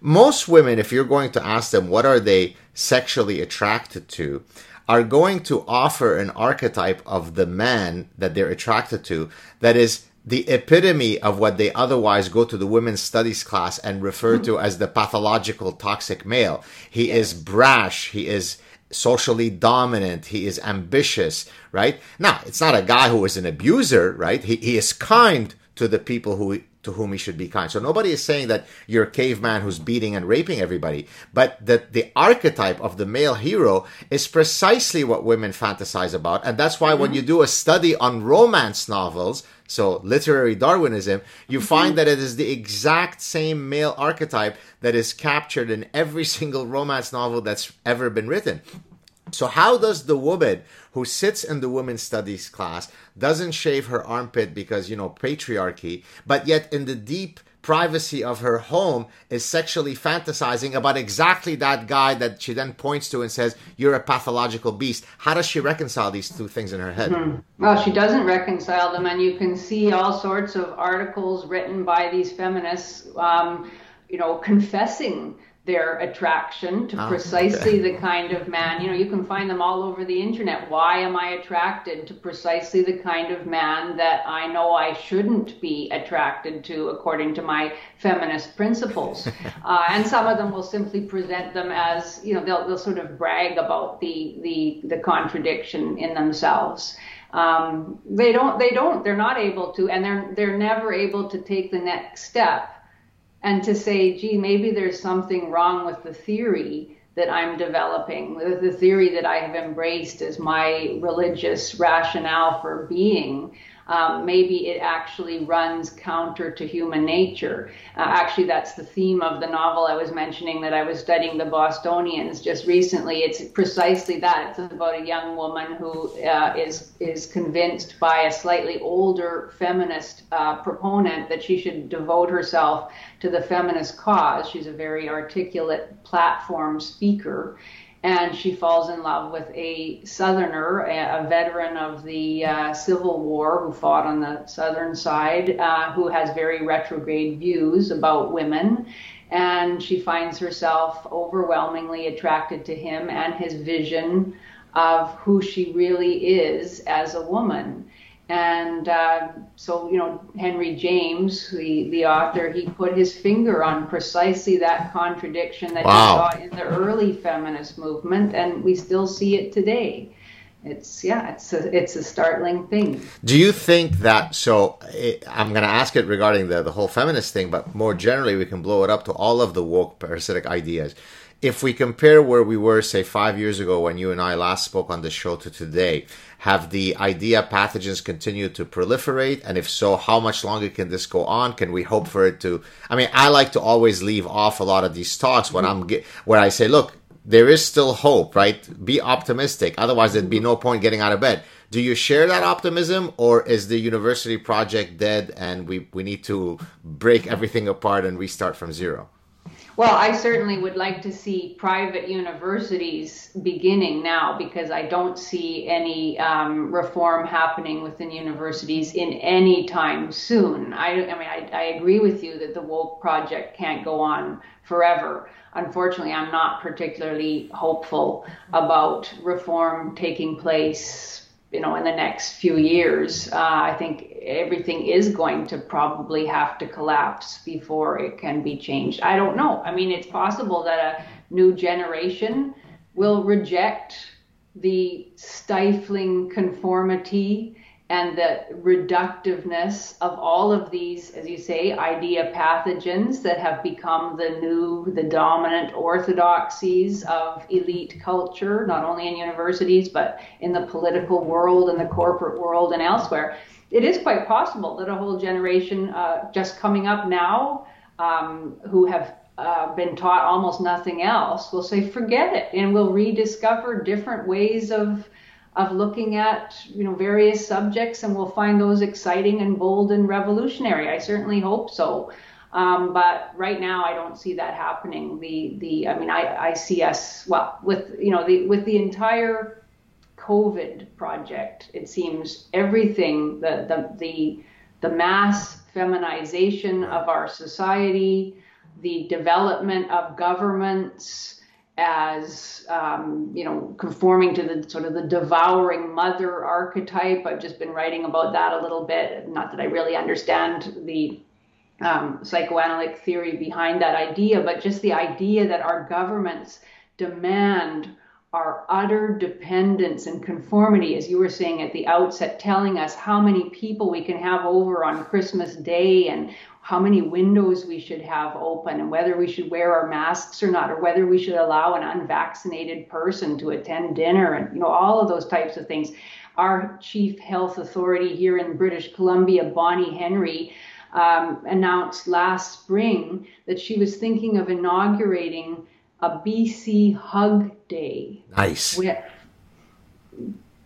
Most women, if you're going to ask them what are they sexually attracted to, are going to offer an archetype of the man that they're attracted to that is the epitome of what they otherwise go to the women's studies class and refer to as the pathological toxic male. He is brash. He is socially dominant. He is ambitious, right? Now, it's not a guy who is an abuser, right? He, he is kind to the people who to whom he should be kind. So nobody is saying that you're a caveman who's beating and raping everybody, but that the archetype of the male hero is precisely what women fantasize about. And that's why mm-hmm. when you do a study on romance novels, so literary Darwinism, you mm-hmm. find that it is the exact same male archetype that is captured in every [LAUGHS] single romance novel that's ever been written. So how does the woman who sits in the women's studies class doesn't shave her armpit because you know patriarchy, but yet in the deep privacy of her home is sexually fantasizing about exactly that guy that she then points to and says, You're a pathological beast. How does she reconcile these two things in her head? Hmm. Well, she doesn't reconcile them, and you can see all sorts of articles written by these feminists, um, you know, confessing their attraction to oh, precisely okay. the kind of man. You know, you can find them all over the internet. Why am I attracted to precisely the kind of man that I know I shouldn't be attracted to according to my feminist principles? [LAUGHS] uh, and some of them will simply present them as, you know, they'll, they'll sort of brag about the, the, the contradiction in themselves. Um, they don't, they don't, they're not able to, and they're, they're never able to take the next step and to say, gee, maybe there's something wrong with the theory that I'm developing, with the theory that I have embraced as my religious rationale for being. Um, maybe it actually runs counter to human nature. Uh, actually, that's the theme of the novel I was mentioning that I was studying the Bostonians just recently. It's precisely that. It's about a young woman who uh, is is convinced by a slightly older feminist uh, proponent that she should devote herself to the feminist cause. She's a very articulate platform speaker and she falls in love with a Southerner, a, veteran of the uh, Civil War who fought on the Southern side, uh, who has very retrograde views about women. And she finds herself overwhelmingly attracted to him and his vision of who she really is as a woman. And uh, so, you know, Henry James, the, the author, he put his finger on precisely that contradiction that wow. he saw in the early feminist movement, and we still see it today. It's yeah, it's a it's a startling thing. Do you think that? So it, I'm going to ask it regarding the the whole feminist thing, but more generally, we can blow it up to all of the woke parasitic ideas if we compare where we were, say, five years ago when you and I last spoke on the show to today, have the idea pathogens continued to proliferate? And if so, how much longer can this go on? Can we hope for it to? I mean, I like to always leave off a lot of these talks when I'm where I say, look, there is still hope, right? Be optimistic. Otherwise, there'd be no point getting out of bed. Do you share that optimism, or is the university project dead and we, we need to break everything apart and restart from zero? Well, I certainly would like to see private universities beginning now because I don't see any um, reform happening within universities in any time soon. I, I mean, I, I agree with you that the woke project can't go on forever. Unfortunately, I'm not particularly hopeful about reform taking place you know in the next few years uh, i think everything is going to probably have to collapse before it can be changed i don't know i mean it's possible that a new generation will reject the stifling conformity and the reductiveness of all of these, as you say, idea pathogens that have become the new, the dominant orthodoxies of elite culture, not only in universities, but in the political world and the corporate world and elsewhere. It is quite possible that a whole generation uh, just coming up now um, who have uh, been taught almost nothing else will say, forget it, and we'll rediscover different ways of of looking at you know various subjects and we'll find those exciting and bold and revolutionary. I certainly hope so. Um, but right now i don't see that happening. The the i mean i i see us well with you know the with the entire covid project it seems everything the the the, the mass feminization of our society the development of governments as um, you know conforming to the sort of the devouring mother archetype. I've just been writing about that a little bit. Not that i really understand the um, psychoanalytic theory behind that idea but just the idea that our governments demand our utter dependence and conformity, as you were saying at the outset, telling us how many people we can have over on Christmas Day and how many windows we should have open and whether we should wear our masks or not or whether we should allow an unvaccinated person to attend dinner and you know all of those types of things. Our chief health authority here in british columbia bonnie henry um, announced last spring that she was thinking of inaugurating a bc hug day nice with,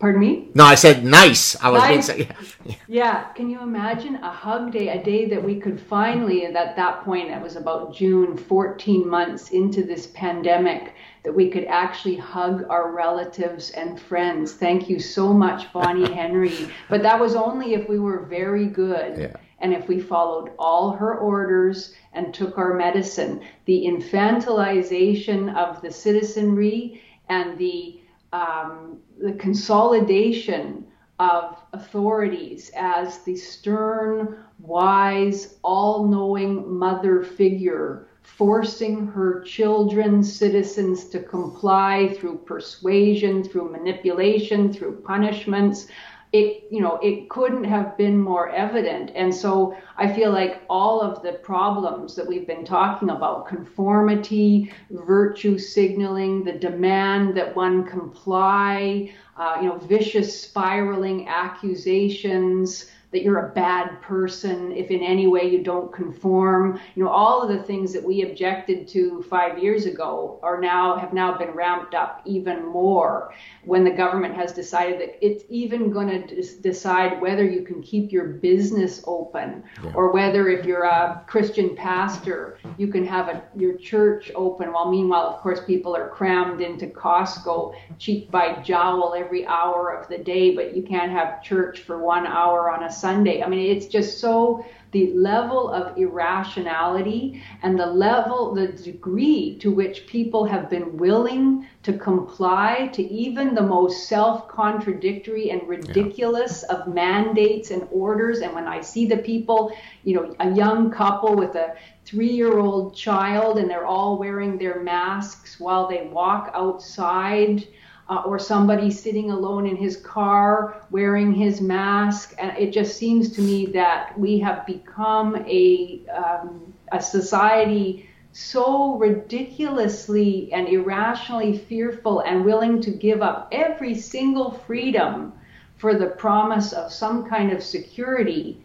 Pardon me? No, I said nice. I was nice. being yeah. [LAUGHS] yeah. Can you imagine a hug day, a day that we could finally, at that point, it was about June, 14 months into this pandemic, that we could actually hug our relatives and friends. Thank you so much, Bonnie [LAUGHS] Henry. But that was only if we were very good. Yeah. And if we followed all her orders and took our medicine, the infantilization of the citizenry and the um, the consolidation of authorities as the stern, wise, all knowing mother figure, forcing her children, citizens, to comply through persuasion, through manipulation, through punishments it you know it couldn't have been more evident. And so i feel like all of the problems that we've been talking about conformity virtue signaling the demand that one comply uh, you know vicious spiraling accusations that you're a bad person if in any way you don't conform. You know, all of the things that we objected to five years ago are now have now been ramped up even more when the government has decided that it's even going to decide whether you can keep your business open yeah. or whether if you're a Christian pastor, you can have a, your church open. While meanwhile, of course, people are crammed into Costco cheek by jowl every hour of the day, but you can't have church for one hour on a Sunday. I mean, it's just so the level of irrationality and the level, the degree to which people have been willing to comply to even the most self contradictory and ridiculous yeah. of mandates and orders. And when I see the people, you know, a young couple with a three year old child and they're all wearing their masks while they walk outside uh, or somebody sitting alone in his car wearing his mask. And it just seems to me that we have become a, um, a society so ridiculously and irrationally fearful and willing to give up every single freedom for the promise of some kind of security.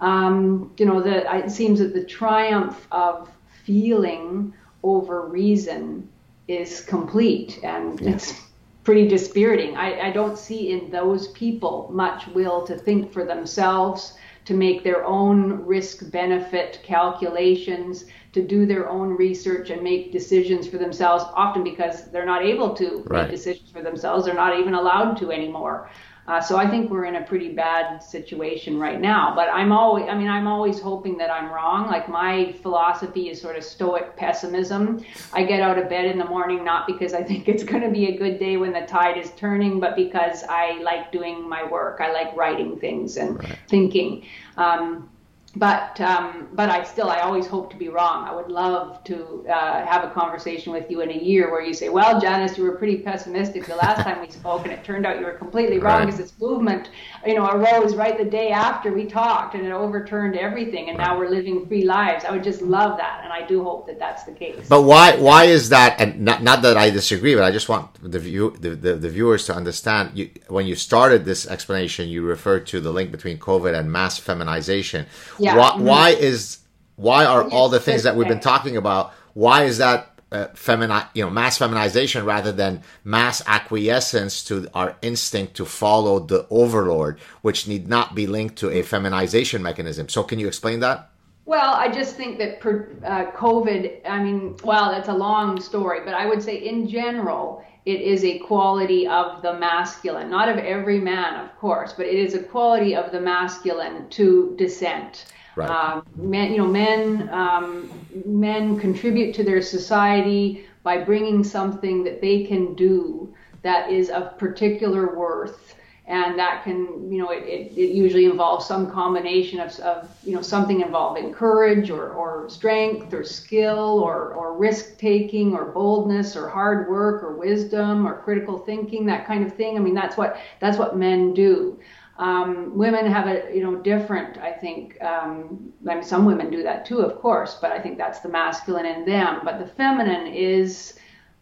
Um, you know, that it seems that the triumph of feeling over reason is complete, and it's pretty dispiriting. I, I don't see in those people much will to think for themselves, to make their own risk benefit calculations, to do their own research and make decisions for themselves, often because they're not able to right. make decisions for themselves. They're not even allowed to anymore. Uh, so I think we're in a pretty bad situation right now. But I'm always, I mean, I'm always hoping that I'm wrong. Like my philosophy is sort of stoic pessimism. I get out of bed in the morning not because I think it's going to be a good day when the tide is turning, but because I like doing my work. I like writing things and right. thinking. Um, but um, but I still I always hope to be wrong. I would love to uh, have a conversation with you in a year where you say, "Well, Janice, you were pretty pessimistic the last time we spoke, and it turned out you were completely wrong because right. this movement, you know, arose right the day after we talked, and it overturned everything, and now we're living free lives." I would just love that, and I do hope that that's the case. But why why is that? And not not that I disagree, but I just want the view the, the, the viewers to understand. You, when you started this explanation, you referred to the link between COVID and mass feminization yeah. Why, mm-hmm. why is why are all the things that we've been talking about? Why is that uh, femini- you know, mass feminization rather than mass acquiescence to our instinct to follow the overlord, which need not be linked to a feminization mechanism. So, can you explain that? Well, I just think that per, uh, COVID, I mean, well, that's a long story, but I would say in general, it is a quality of the masculine, not of every man, of course, but it is a quality of the masculine to dissent. Right. Um, men, you know, men um, men contribute to their society by bringing something that they can do that is of particular worth and that can, you know, it, it, it, usually involves some combination of, of, you know, something involving courage or, or strength or skill or, or risk taking or boldness or hard work or wisdom or critical thinking, that kind of thing. I mean, that's what that's what men do. Um, women have a you know different. I think um, I mean some women do that too, of course, but I think that's the masculine in them. But the feminine is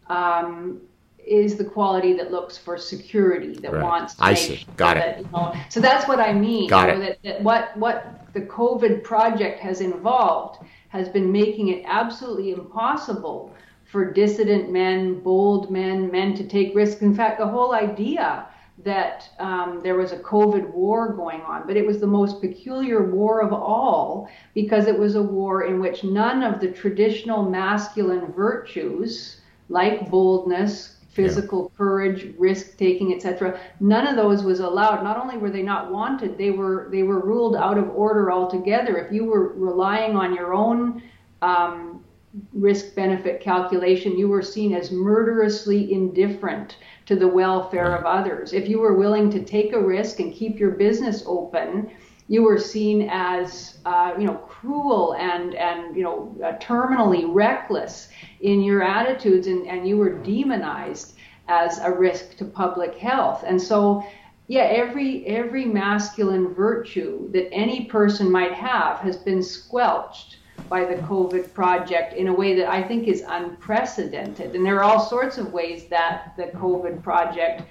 um, is the quality that looks for security, that right. wants to I see. Sure Got that, it. You know, so that's what I mean. Got you know, it. That, that what what the COVID project has involved has been making it absolutely impossible for dissident men, bold men, men to take risks. In fact, the whole idea that um, there was a COVID war going on, but it was the most peculiar war of all because it was a war in which none of the traditional masculine virtues, like boldness, physical yeah. courage, risk taking, etc., none of those was allowed. Not only were they not wanted, they were they were ruled out of order altogether. If you were relying on your own um, risk benefit calculation, you were seen as murderously indifferent to the welfare of others. If you were willing to take a risk and keep your business open, you were seen as uh, you know cruel and and you know uh, terminally reckless in your attitudes, and, and you were demonized as a risk to public health. And so, yeah, every every masculine virtue that any person might have has been squelched by the COVID project in a way that I think is unprecedented. And there are all sorts of ways that the COVID project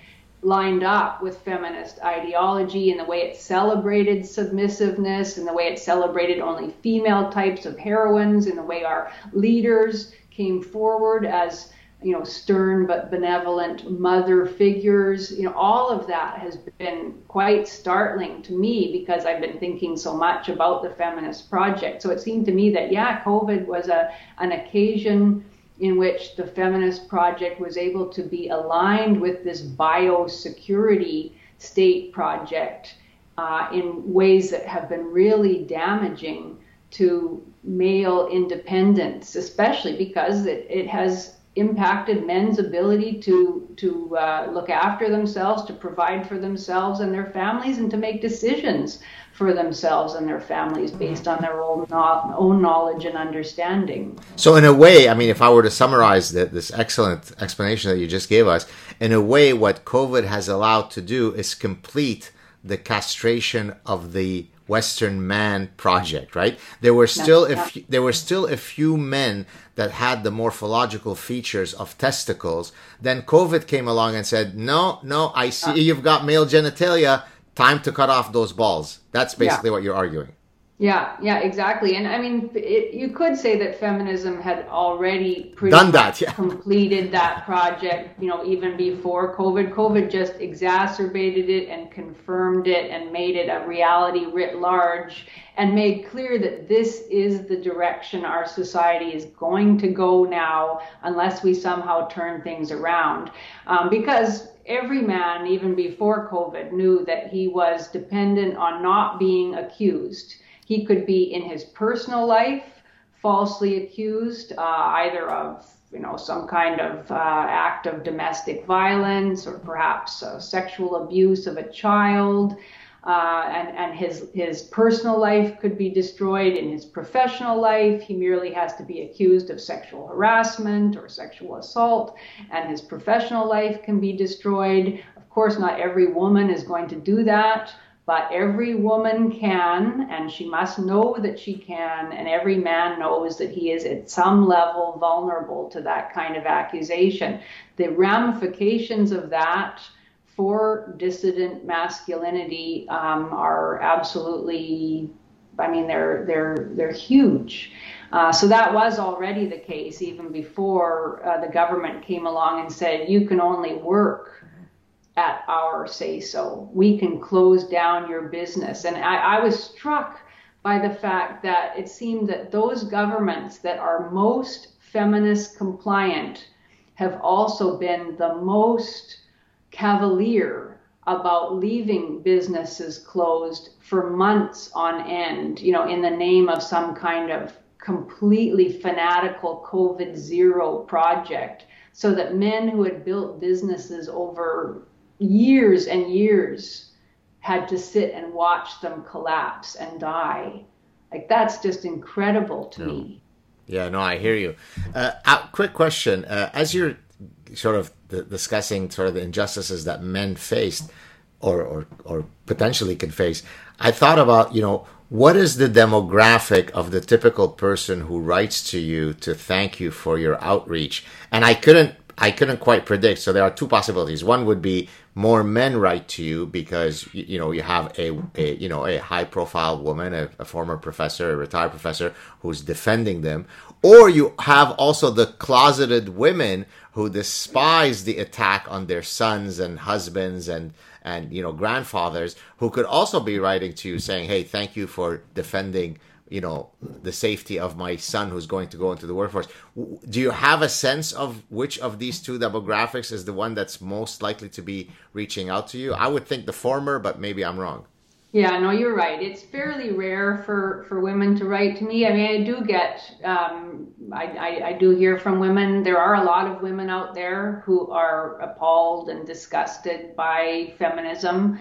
lined up with feminist ideology and the way it celebrated submissiveness and the way it celebrated only female types of heroines and the way our leaders came forward as you know stern but benevolent mother figures. You know all of that has been quite startling to me because i've been thinking so much about the feminist project. So it seemed to me that yeah covid was a an occasion in which the feminist project was able to be aligned with this biosecurity state project uh, in ways that have been really damaging to male independence, especially because it, it has impacted men's ability to to uh, look after themselves, to provide for themselves and their families, and to make decisions for themselves and their families based on their own own knowledge and understanding. So, in a way, I mean, if I were to summarize the, this excellent explanation that you just gave us, in a way, what COVID has allowed to do is complete the castration of the Western man project, right? There were still a few, there were still a few men that had the morphological features of testicles. Then COVID came along and said, "No, no, I see uh. you've got male genitalia. Time to cut off those balls." That's basically yeah. what you're arguing. Yeah, yeah, exactly. And I mean, it, you could say that feminism had already done that, yeah. completed that project, you know, even before COVID. COVID just exacerbated it and confirmed it and made it a reality writ large and made clear that this is the direction our society is going to go now unless we somehow turn things around. Um, because every man, even before COVID, knew that he was dependent on not being accused he could be in his personal life falsely accused, uh, either of you know some kind of uh, act of domestic violence or perhaps uh, sexual abuse of a child. Uh, and, and his his personal life could be destroyed in his professional life. He merely has to be accused of sexual harassment or sexual assault, and his professional life can be destroyed. Of course, not every woman is going to do that. But every woman can, and she must know that she can, and every man knows that he is at some level vulnerable to that kind of accusation. The ramifications of that for dissident masculinity um, are absolutely, I mean, they're they're they're huge. Uh, so that was already the case even before uh, the government came along and said you can only work at our say so. We can close down your business. And I, I was struck by the fact that it seemed that those governments that are most feminist compliant have also been the most cavalier about leaving businesses closed for months on end, you know, in the name of some kind of completely fanatical COVID zero project, so that men who had built businesses over years and years had to sit and watch them collapse and die. Like that's just incredible to me. Yeah, no, I hear you. Uh, uh, quick question: uh, as you're sort of discussing sort of the injustices that men faced, or, or or potentially can face, I thought about you know what is the demographic of the typical person who writes to you to thank you for your outreach, and I couldn't I couldn't quite predict. So there are two possibilities. One would be more men write to you because you know you have a, a you know a high profile woman a, a, former professor a retired professor who's defending them or you have also the closeted women who despise the attack on their sons and husbands and and you know grandfathers who could also be writing to you saying hey thank you for defending you know the safety of my son who's going to go into the workforce. Do you have a sense of which of these two demographics is the one that's most likely to be reaching out to you? I would think the former but maybe i'm wrong. Yeah no you're right. It's fairly rare for for women to write to me. I mean i do get um, I, I, I do hear from women. There are a lot of women out there who are appalled and disgusted by feminism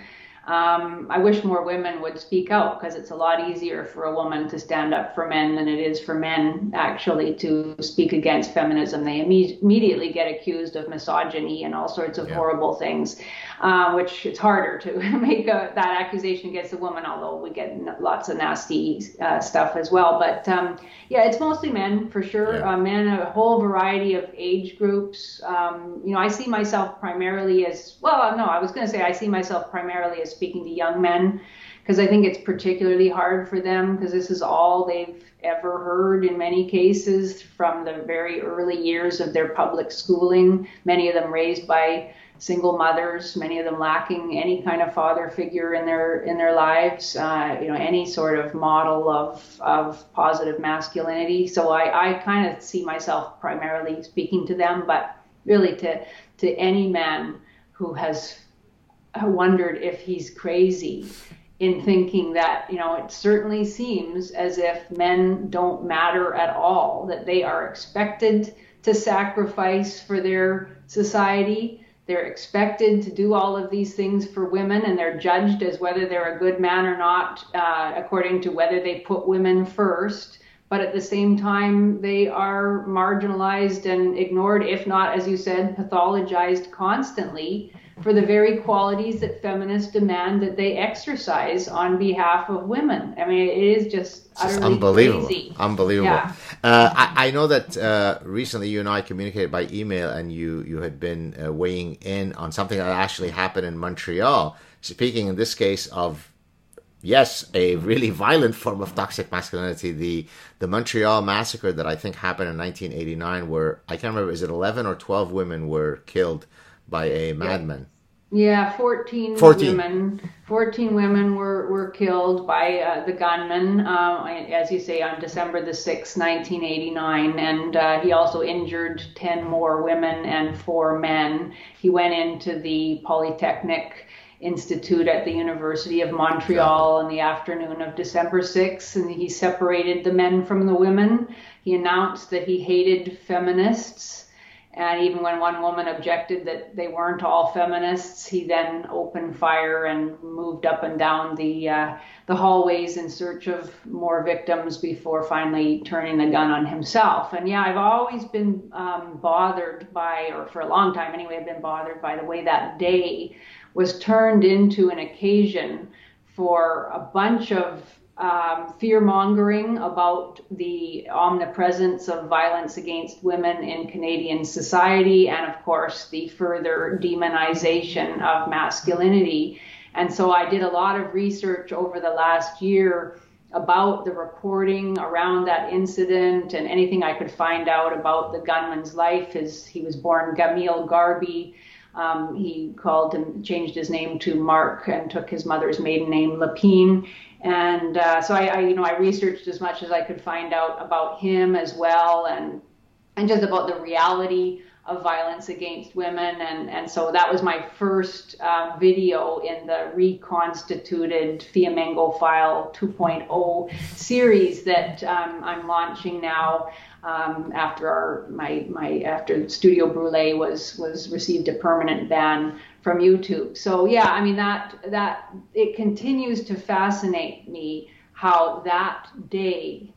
um, I wish more women would speak out because it's a lot easier for a woman to stand up for men than it is for men actually to speak against feminism. They imme- immediately get accused of misogyny and all sorts of yeah. horrible things, uh, which it's harder to [LAUGHS] make a, that accusation against a woman, although we get lots of nasty uh, stuff as well. But um, yeah, it's mostly men for sure. Yeah. Uh, men, a whole variety of age groups. Um, you know, I see myself primarily as well. No, I was going to say I see myself primarily as speaking to young men because I think it's particularly hard for them because this is all they've ever heard in many cases from the very early years of their public schooling. Many of them raised by single mothers, many of them lacking any kind of father figure in their in their lives, uh, you know, any sort of model of of positive masculinity. So I, I kind of see myself primarily speaking to them, but really to to any man who has wondered if he's crazy in thinking that, you know, it certainly seems as if men don't matter at all, that they are expected to sacrifice for their society. They're expected to do all of these things for women, and they're judged as whether they're a good man or not, uh, according to whether they put women first. But at the same time, they are marginalized and ignored, if not, as you said, pathologized constantly for the very qualities that feminists demand that they exercise on behalf of women. I mean, it is just utterly unbelievable. Crazy. Unbelievable. Yeah. Uh, I, I, know that uh, recently you and I communicated by email, and you you had been uh, weighing in on something that actually happened in Montreal. Speaking in this case of yes, a really violent form of toxic masculinity. The the Montreal massacre that I think happened in 1989, where I can't remember, is it 11 or 12 women were killed by a madman. Yeah, 14, 14, women. 14 women were, were killed by uh, the gunman, uh, as you say, on December the 6th, 1989. And uh, he also injured 10 more women and four men. He went into the Polytechnic Institute at the University of Montreal in the afternoon of December 6th, and he separated the men from the women. He announced that he hated feminists and even when one woman objected that they weren't all feminists, he then opened fire and moved up and down the uh, the hallways in search of more victims before finally turning the gun on himself. And yeah, I've always been um, bothered by, or for a long time anyway, I've been bothered by the way that day was turned into an occasion for a bunch of um, fear mongering about the omnipresence of violence against women in Canadian society, and of course, the further demonization of masculinity. And so I did a lot of research over the last year about the reporting around that incident and anything I could find out about the gunman's life. His, he was born Gamil Gharbi. Um, he called and changed his name to Marc and took his mother's maiden name, Lépine. And uh, so I, I, you know, I researched as much as I could find out about him as well, and and just about the reality of violence against women. And, and so that was my first uh, video in the reconstituted Fiamengo File 2.0 series that um, I'm launching now um, after our my my after Studio Brule was was received a permanent ban from YouTube. So yeah, I mean that that it continues to fascinate me how that day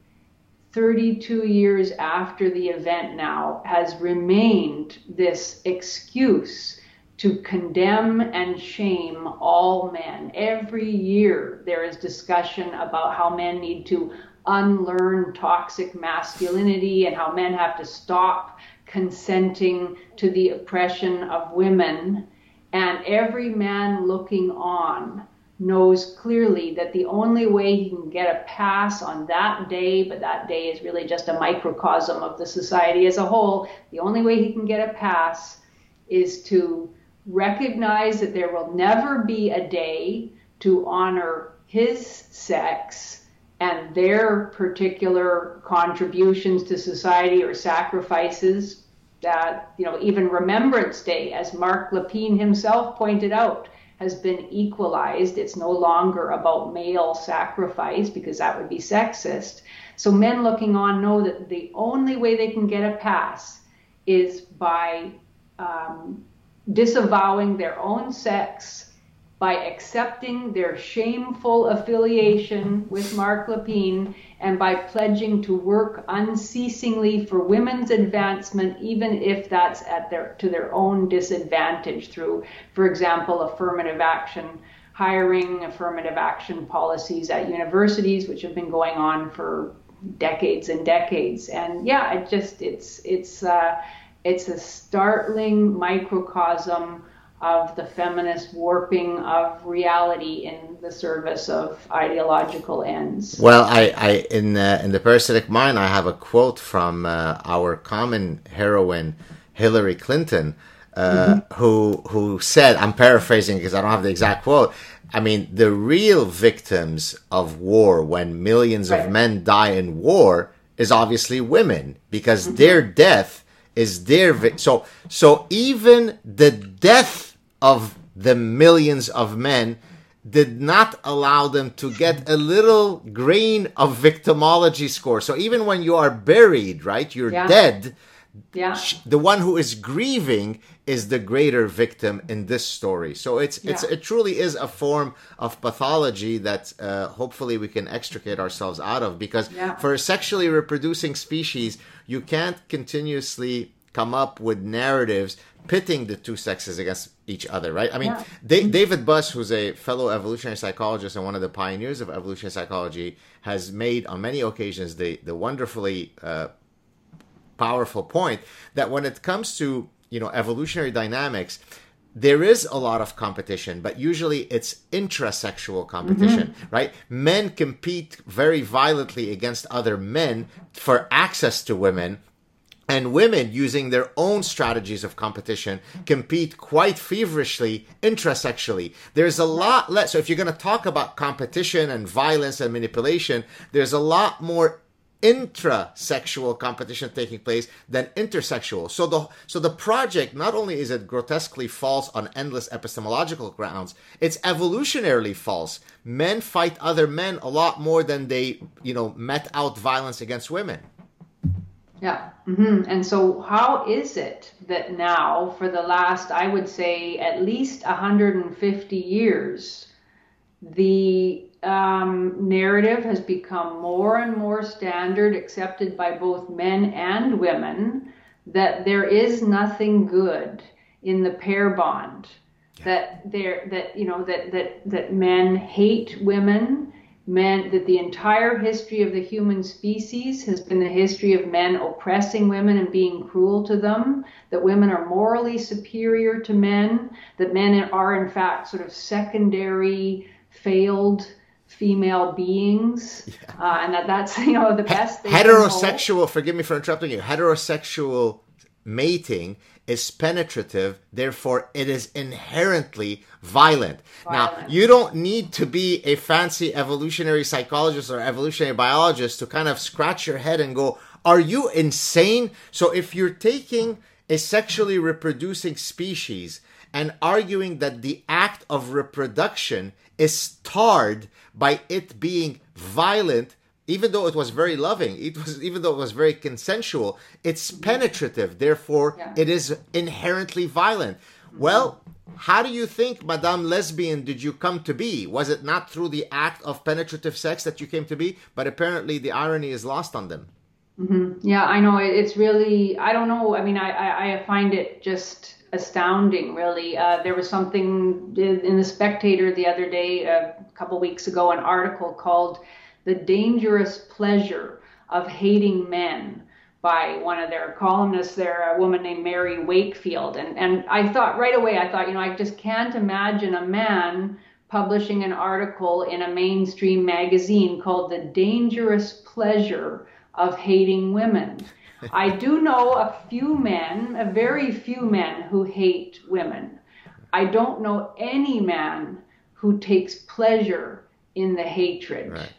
32 years after the event now has remained this excuse to condemn and shame all men. Every year there is discussion about how men need to unlearn toxic masculinity and how men have to stop consenting to the oppression of women and every man looking on knows clearly that the only way he can get a pass on that day, but that day is really just a microcosm of the society as a whole, the only way he can get a pass is to recognize that there will never be a day to honor his sex and their particular contributions to society or sacrifices that, you know, even Remembrance Day, as Marc Lépine himself pointed out, has been equalized. It's no longer about male sacrifice because that would be sexist. So men looking on know that the only way they can get a pass is by um, disavowing their own sex by accepting their shameful affiliation with Marc Lépine and by pledging to work unceasingly for women's advancement, even if that's at their to their own disadvantage through, for example, affirmative action hiring, affirmative action policies at universities, which have been going on for decades and decades. And yeah, it just it's it's uh, it's a startling microcosm of the feminist warping of reality in the service of ideological ends. Well, I, I in the, in the parasitic mind, I have a quote from uh, our common heroine Hillary Clinton, uh, mm-hmm. who who said, I'm paraphrasing because I don't have the exact quote. I mean, the real victims of war, when millions right. of men die in war, is obviously women because mm-hmm. their death is their vi- so so even the death of the millions of men did not allow them to get a little grain of victimology score. So even when you are buried, right, you're yeah. dead. Yeah. The one who is grieving is the greater victim in this story. So it's yeah. it's it truly is a form of pathology that uh, hopefully we can extricate ourselves out of because yeah. for a sexually reproducing species, you can't continuously come up with narratives pitting the two sexes against each other, right? I mean, yeah. Mm-hmm. David Buss, who's a fellow evolutionary psychologist and one of the pioneers of evolutionary psychology, has made on many occasions the the wonderfully uh, powerful point that when it comes to you know evolutionary dynamics. There is a lot of competition, but usually it's intrasexual competition, mm-hmm. right? Men compete very violently against other men for access to women and women using their own strategies of competition compete quite feverishly intrasexually. There's a lot less so if you're going to talk about competition and violence and manipulation there's a lot more intrasexual competition taking place than intersexual. So the so the project not only is it grotesquely false on endless epistemological grounds it's evolutionarily false. Men fight other men a lot more than they you know met out violence against women yeah. Mm-hmm. And so, how is it that now, for the last, I would say, at least 150 years, the um, narrative has become more and more standard, accepted by both men and women, that there is nothing good in the pair bond. That there, that you know, that that that men hate women, men that the entire history of the human species has been the history of men oppressing women and being cruel to them, that women are morally superior to men, that men are in fact sort of secondary, failed female beings, yeah. uh, and that that's you know the best. Thing. Heterosexual. Forgive me for interrupting you. Heterosexual mating is penetrative, therefore it is inherently violent. violent. Now, you don't need to be a fancy evolutionary psychologist or evolutionary biologist to kind of scratch your head and go, are you insane? So if you're taking a sexually reproducing species and arguing that the act of reproduction is tarred by it being violent, even though it was very loving, it was even though it was very consensual, it's penetrative. Therefore, yeah. it is inherently violent. Well, how do you think, Madame Lesbian, did you come to be? Was it not through the act of penetrative sex that you came to be? But apparently, the irony is lost on them. Mm-hmm. Yeah, I know. It's really, I don't know. I mean, I, I, I find it just astounding, really. Uh, there was something in the Spectator the other day, a couple weeks ago, an article called the dangerous pleasure of hating men by one of their columnists there, a woman named Mary Wakefield. And, and I thought right away, I thought, you know, I just can't imagine a man publishing an article in a mainstream magazine called The Dangerous Pleasure of Hating Women. I do know a few men, a very few men who hate women. I don't know any man who takes pleasure in the hatred. Right.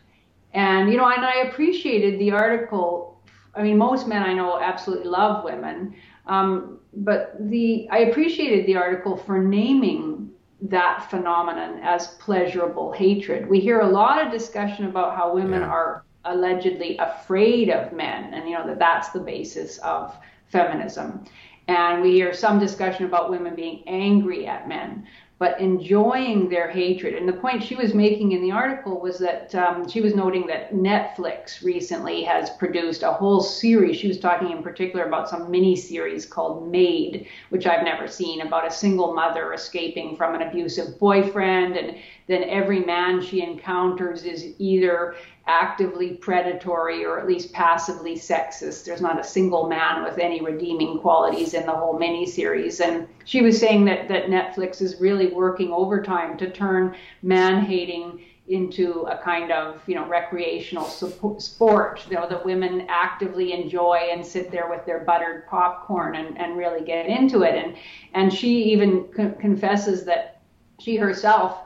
And, you know, and I appreciated the article. I mean, most men I know absolutely love women. Um, but the I appreciated the article for naming that phenomenon as pleasurable hatred. We hear a lot of discussion about how women yeah. are allegedly afraid of men, and you know that that's the basis of feminism. And we hear some discussion about women being angry at men. But enjoying their hatred. And the point she was making in the article was that um, she was noting that Netflix recently has produced a whole series. She was talking in particular about some mini series called Maid, which I've never seen, about a single mother escaping from an abusive boyfriend. And then every man she encounters is either actively predatory or at least passively sexist. There's not a single man with any redeeming qualities in the whole miniseries. And she was saying that, that Netflix is really working overtime to turn man hating into a kind of you know recreational sport you know that women actively enjoy and sit there with their buttered popcorn and, and really get into it and and she even con- confesses that she herself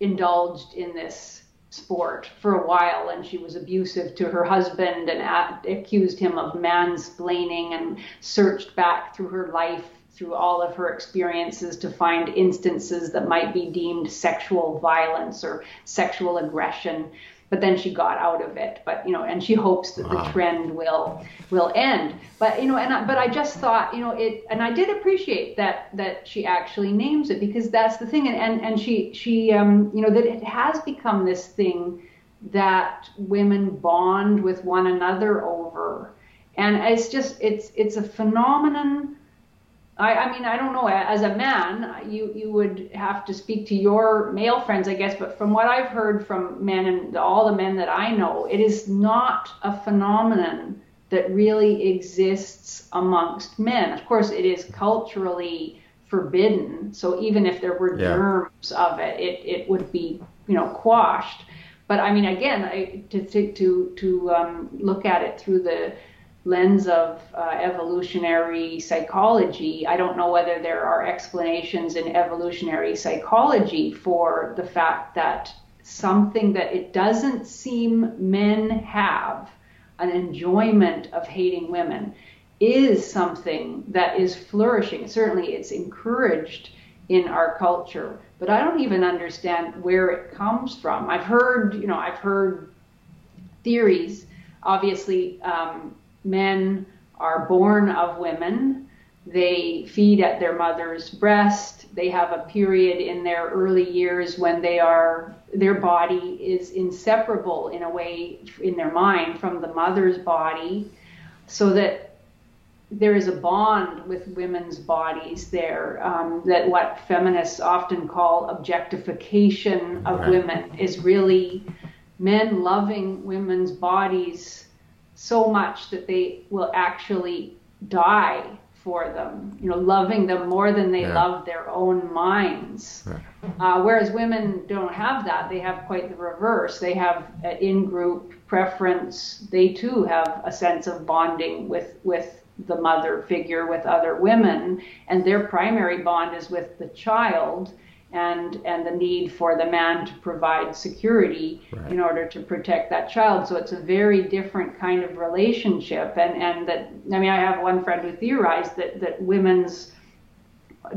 indulged in this sport for a while and she was abusive to her husband and accused him of mansplaining and searched back through her life through all of her experiences to find instances that might be deemed sexual violence or sexual aggression but then she got out of it but you know and she hopes that wow. the trend will will end but you know and I, but i just thought you know it and i did appreciate that that she actually names it because that's the thing and and, and she she um you know that it has become this thing that women bond with one another over and it's just it's it's a phenomenon I, I mean, I don't know. As a man, you you would have to speak to your male friends, I guess. But from what I've heard from men and all the men that I know, it is not a phenomenon that really exists amongst men. Of course, it is culturally forbidden. So even if there were yeah. germs of it, it it would be you know quashed. But I mean, again, I, to to to, to um, look at it through the lens of uh, evolutionary psychology, I don't know whether there are explanations in evolutionary psychology for the fact that something that it doesn't seem men have an enjoyment of hating women is something that is flourishing. Certainly, it's encouraged in our culture, but I don't even understand where it comes from. I've heard, you know, I've heard theories. Obviously, um, men are born of women. They feed at their mother's breast. They have a period in their early years when they are their body is inseparable in a way in their mind from the mother's body, so that there is a bond with women's bodies there um, that what feminists often call objectification of right. women is really men loving women's bodies so much that they will actually die for them, you know, loving them more than they yeah. love their own minds. Right. Uh, whereas women don't have that. They have quite the reverse. They have an in-group preference. They too have a sense of bonding with with the mother figure, with other women, and their primary bond is with the child and and the need for the man to provide security right. in order to protect that child. So it's a very different kind of relationship. And and that I mean I have one friend who theorized that that women's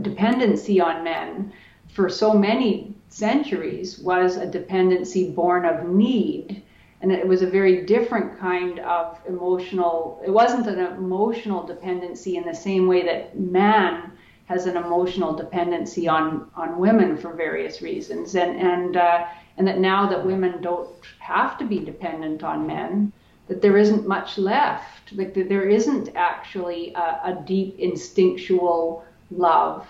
dependency on men for so many centuries was a dependency born of need. And it was a very different kind of emotional, it wasn't an emotional dependency in the same way that man has an emotional dependency on on women for various reasons, and and uh, and that now that women don't have to be dependent on men, that there isn't much left. Like that there isn't actually a, a deep instinctual love.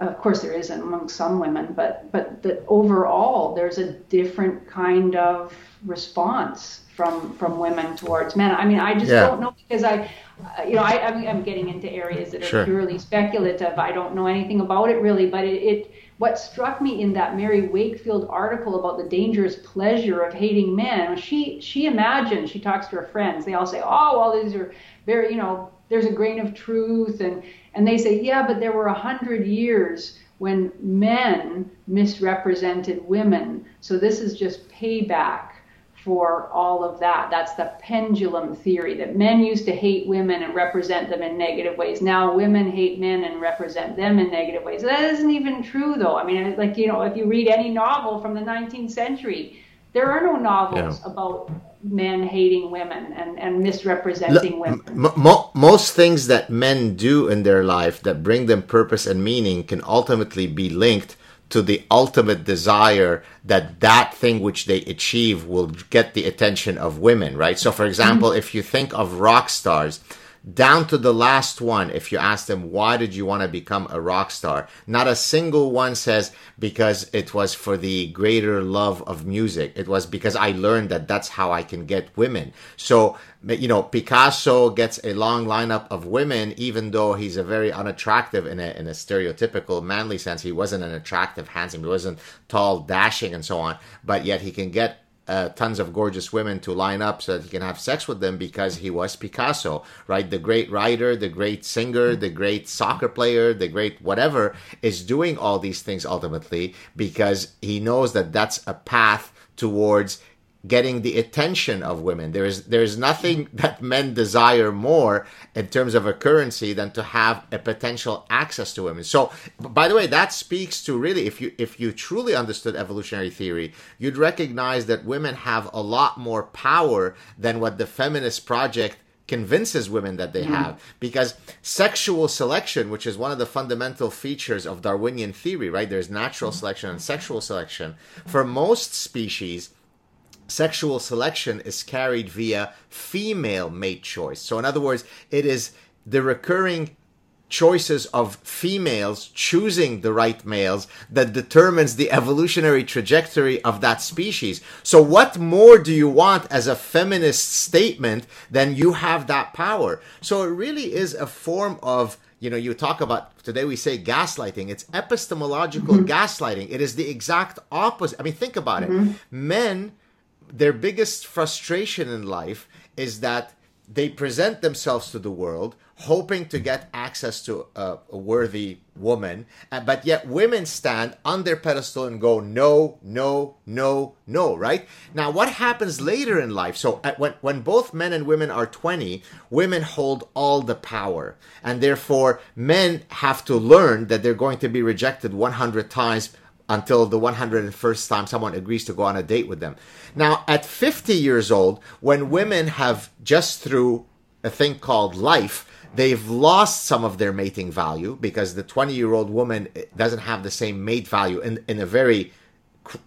Of course, there isn't among some women, but but that overall there's a different kind of response from from women towards men. I mean, I just yeah. don't know because I, you know, I, I'm, I'm getting into areas that are sure. purely speculative. I don't know anything about it really, but it, it what struck me in that Mary Wakefield article about the dangerous pleasure of hating men, she she imagined she talks to her friends. They all say, oh, well, these are very, you know, there's a grain of truth, and and they say, yeah, but there were a hundred years when men misrepresented women, so this is just payback for all of that. That's the pendulum theory that men used to hate women and represent them in negative ways. Now women hate men and represent them in negative ways. That isn't even true, though. I mean, like, you know, if you read any novel from the 19th century, there are no novels yeah. about men hating women and, and misrepresenting women. M- most things that men do in their life that bring them purpose and meaning can ultimately be linked to the ultimate desire that that thing which they achieve will get the attention of women, right? So, for example, mm-hmm. if you think of rock stars, down to the last one, if you ask them, why did you want to become a rock star? Not a single one says, because it was for the greater love of music. It was because I learned that that's how I can get women. So, you know, Picasso gets a long lineup of women, even though he's a very unattractive in a, in a stereotypical manly sense. He wasn't an attractive, handsome, he wasn't tall, dashing, and so on, but yet he can get uh, tons of gorgeous women to line up so that he can have sex with them because he was Picasso, right? The great writer, the great singer, the great soccer player, the great whatever is doing all these things ultimately because he knows that that's a path towards getting the attention of women. There is there is nothing [LAUGHS] that men desire more in terms of a currency than to have a potential access to women. So, by the way, that speaks to really if you if you truly understood evolutionary theory, you'd recognize that women have a lot more power than what the feminist project convinces women that they mm-hmm. have because sexual selection which is one of the fundamental features of darwinian theory right there's natural selection and sexual selection for most species sexual selection is carried via female mate choice. So, in other words, it is the recurring choices of females choosing the right males that determines the evolutionary trajectory of that species. So, what more do you want as a feminist statement than you have that power? So, it really is a form of you know, you talk about today we say gaslighting. It's epistemological mm-hmm. gaslighting. It is the exact opposite. I mean, think about mm-hmm. it. Men their biggest frustration in life is that they present themselves to the world hoping to get access to a, a, worthy woman uh, but yet women stand on their pedestal and go no no no no right? Now what happens later in life? So at, when, when both men and women are 20 women hold all the power and therefore men have to learn that they're going to be rejected 100 times until the 101st time someone agrees to go on a date with them. Now, at 50 years old, when women have just through a thing called life, they've lost some of their mating value because the 20 year old woman doesn't have the same mate value in, in a very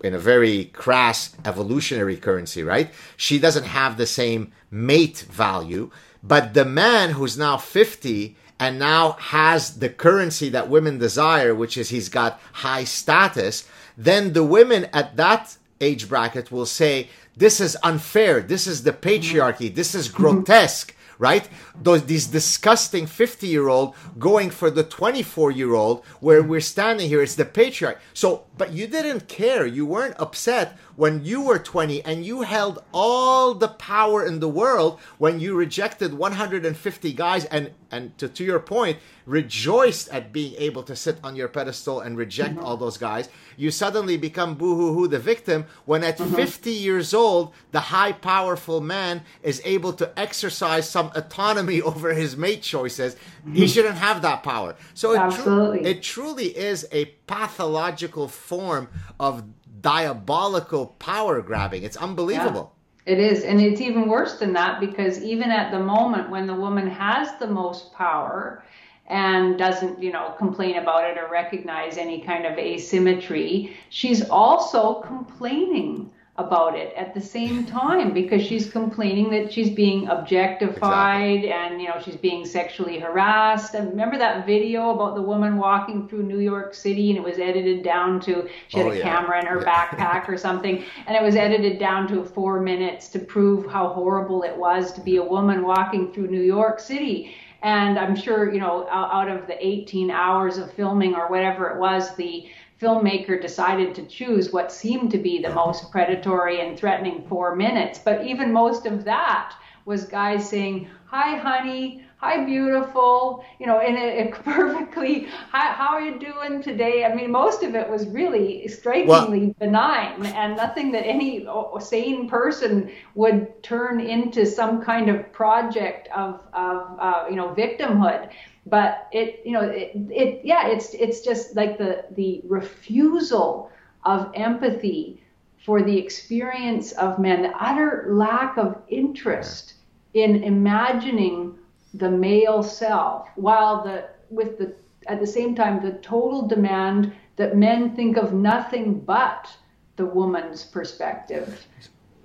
in a very crass evolutionary currency, right? She doesn't have the same mate value, but the man who's now 50 and now has the currency that women desire, which is he's got high status, then the women at that age bracket will say, This is unfair. This is the patriarchy. This is mm-hmm. grotesque right? Those these disgusting 50 year old going for the 24 year old where we're standing here. It's the patriarch. So, but you didn't care. You weren't upset when you were 20 and you held all the power in the world when you rejected 150 guys and and to, to your point rejoiced at being able to sit on your pedestal and reject mm-hmm. all those guys you suddenly become boo-hoo-hoo the victim when at mm-hmm. 50 years old the high powerful man is able to exercise some autonomy [LAUGHS] over his mate choices mm-hmm. he shouldn't have that power so it, tru- it truly is a pathological form of diabolical power grabbing. It's unbelievable. Yeah, it is. And it's even worse than that because even at the moment when the woman has the most power and doesn't, you know, complain about it or recognize any kind of asymmetry, she's also complaining about it at the same time because she's complaining that she's being objectified exactly. and you know she's being sexually harassed and remember that video about the woman walking through New York City and it was edited down to she had oh, a yeah. camera in her backpack or something and it was edited down to 4 minutes to prove how horrible it was to be a woman walking through New York City and I'm sure you know out of the 18 hours of filming or whatever it was the filmmaker decided to choose what seemed to be the most predatory and threatening four minutes. But even most of that was guys saying, Hi, honey. Hi, beautiful. You know, in a, a [LAUGHS] perfectly, hi, how are you doing today? I mean, most of it was really strikingly well, benign and nothing that any sane person would turn into some kind of project of, of uh, you know, victimhood but it you know it, it yeah it's it's just like the the refusal of empathy for the experience of men the utter lack of interest in imagining the male self while the with the at the same time the total demand that men think of nothing but the woman's perspective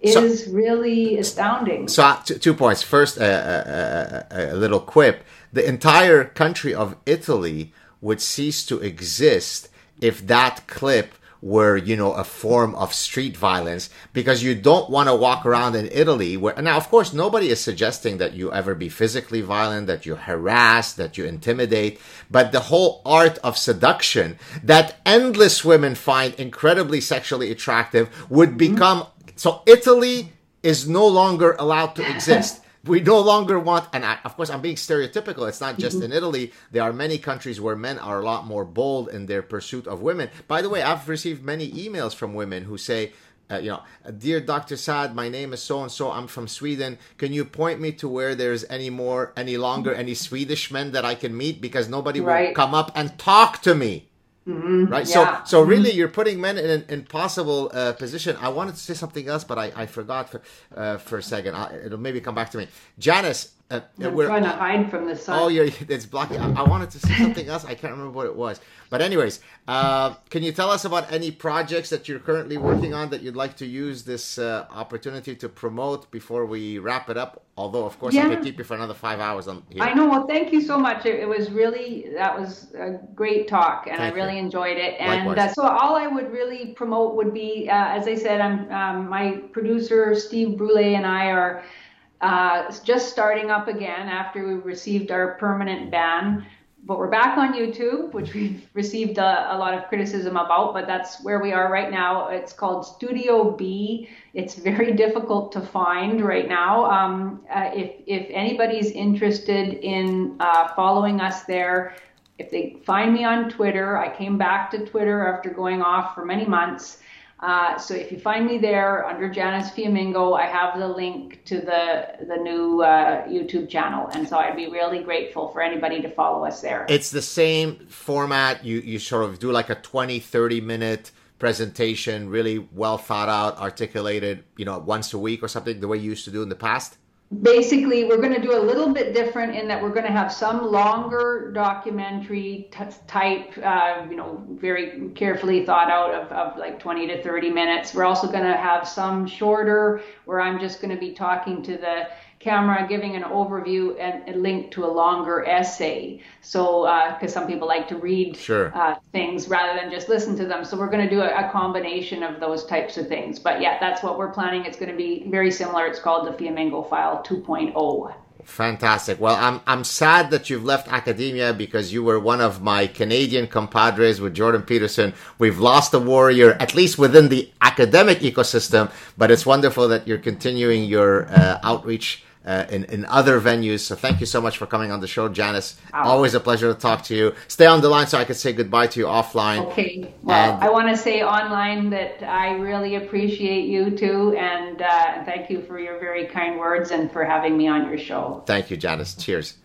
is so, really astounding. So, uh, two points. First, uh, uh, uh, a little quip. The entire country of Italy would cease to exist if that clip were you know a form of street violence because you don't want to walk around in Italy where now of course nobody is suggesting that you ever be physically violent that you harass that you intimidate but the whole art of seduction that endless women find incredibly sexually attractive would mm-hmm. become so Italy is no longer allowed to [LAUGHS] exist we no longer want, and I, of course, I'm being stereotypical. It's not just mm-hmm. in Italy. There are many countries where men are a lot more bold in their pursuit of women. By the way, I've received many emails from women who say, uh, you know, dear Dr. Saad, my name is so and so. I'm from Sweden. Can you point me to where there's any more, any longer, any Swedish men that I can meet because nobody right. will come up and talk to me. Mm-hmm. Right. Yeah. So, so really, mm-hmm. you're putting men in an impossible uh, position. I wanted to say something else, but I, I forgot for uh, for a second. I, it'll maybe come back to me. Janice, uh, I'm we're trying to hide from the sun. Oh, yeah, [LAUGHS] it's blocking. I, I, wanted to say something else. I can't remember what it was. But anyways, uh, can you tell us about any projects that you're currently working on that you'd like to use this uh, opportunity to promote before we wrap it up? Although, of course, yeah. I could keep you for another five hours on here. I know. Well, thank you so much. It, it was really that was a great talk, and thank I really you. enjoyed it. And uh, so, all I would really promote would be, uh, as I said, I'm um, my producer Steve Brule and I are uh, just starting up again after we received our permanent ban. But we're back on YouTube, which we've [LAUGHS] received a, a, lot of criticism about, but that's where we are right now. It's called Studio B. It's very [LAUGHS] difficult to find right now. Um, uh, if, if anybody's interested in uh, following us there, if they find me on Twitter, I came back to Twitter after going off for many months. Uh, so if you find me there under Janice Fiamengo, I have the link to the the new uh, YouTube channel, and so I'd be really grateful for anybody to follow us there. It's the same format. You you sort of do like a 20, 30 minute presentation, really well thought out, articulated, you know, once a week or something, the way you used to do in the past basically we're going to do a little bit different in that we're going to have some longer documentary t- type uh, you know very carefully thought out of, of like 20 to 30 minutes. We're also going to have some shorter where i'm just going to be talking to the camera giving an overview and a link to a longer essay. So, because uh, some people like to read sure. uh, things rather than just listen to them. So, we're going to do a, a, combination of those types of things. But yeah, that's what we're planning. It's going to be very similar. It's called the Fiamengo File 2.0. Fantastic. Well, I'm I'm sad that you've left academia because you were one of my Canadian compadres with Jordan Peterson. We've lost a warrior, at least within the academic ecosystem. But it's wonderful that you're continuing your uh, outreach uh, in, in other venues. So thank you so much for coming on the show, Janice. Oh. Always a pleasure to talk to you. Stay on the line so I can say goodbye to you offline. Okay. Well, and, I want to say online that I really appreciate you too, and uh, thank you for your very kind words and for having me on your show. Thank you, Janice. Cheers.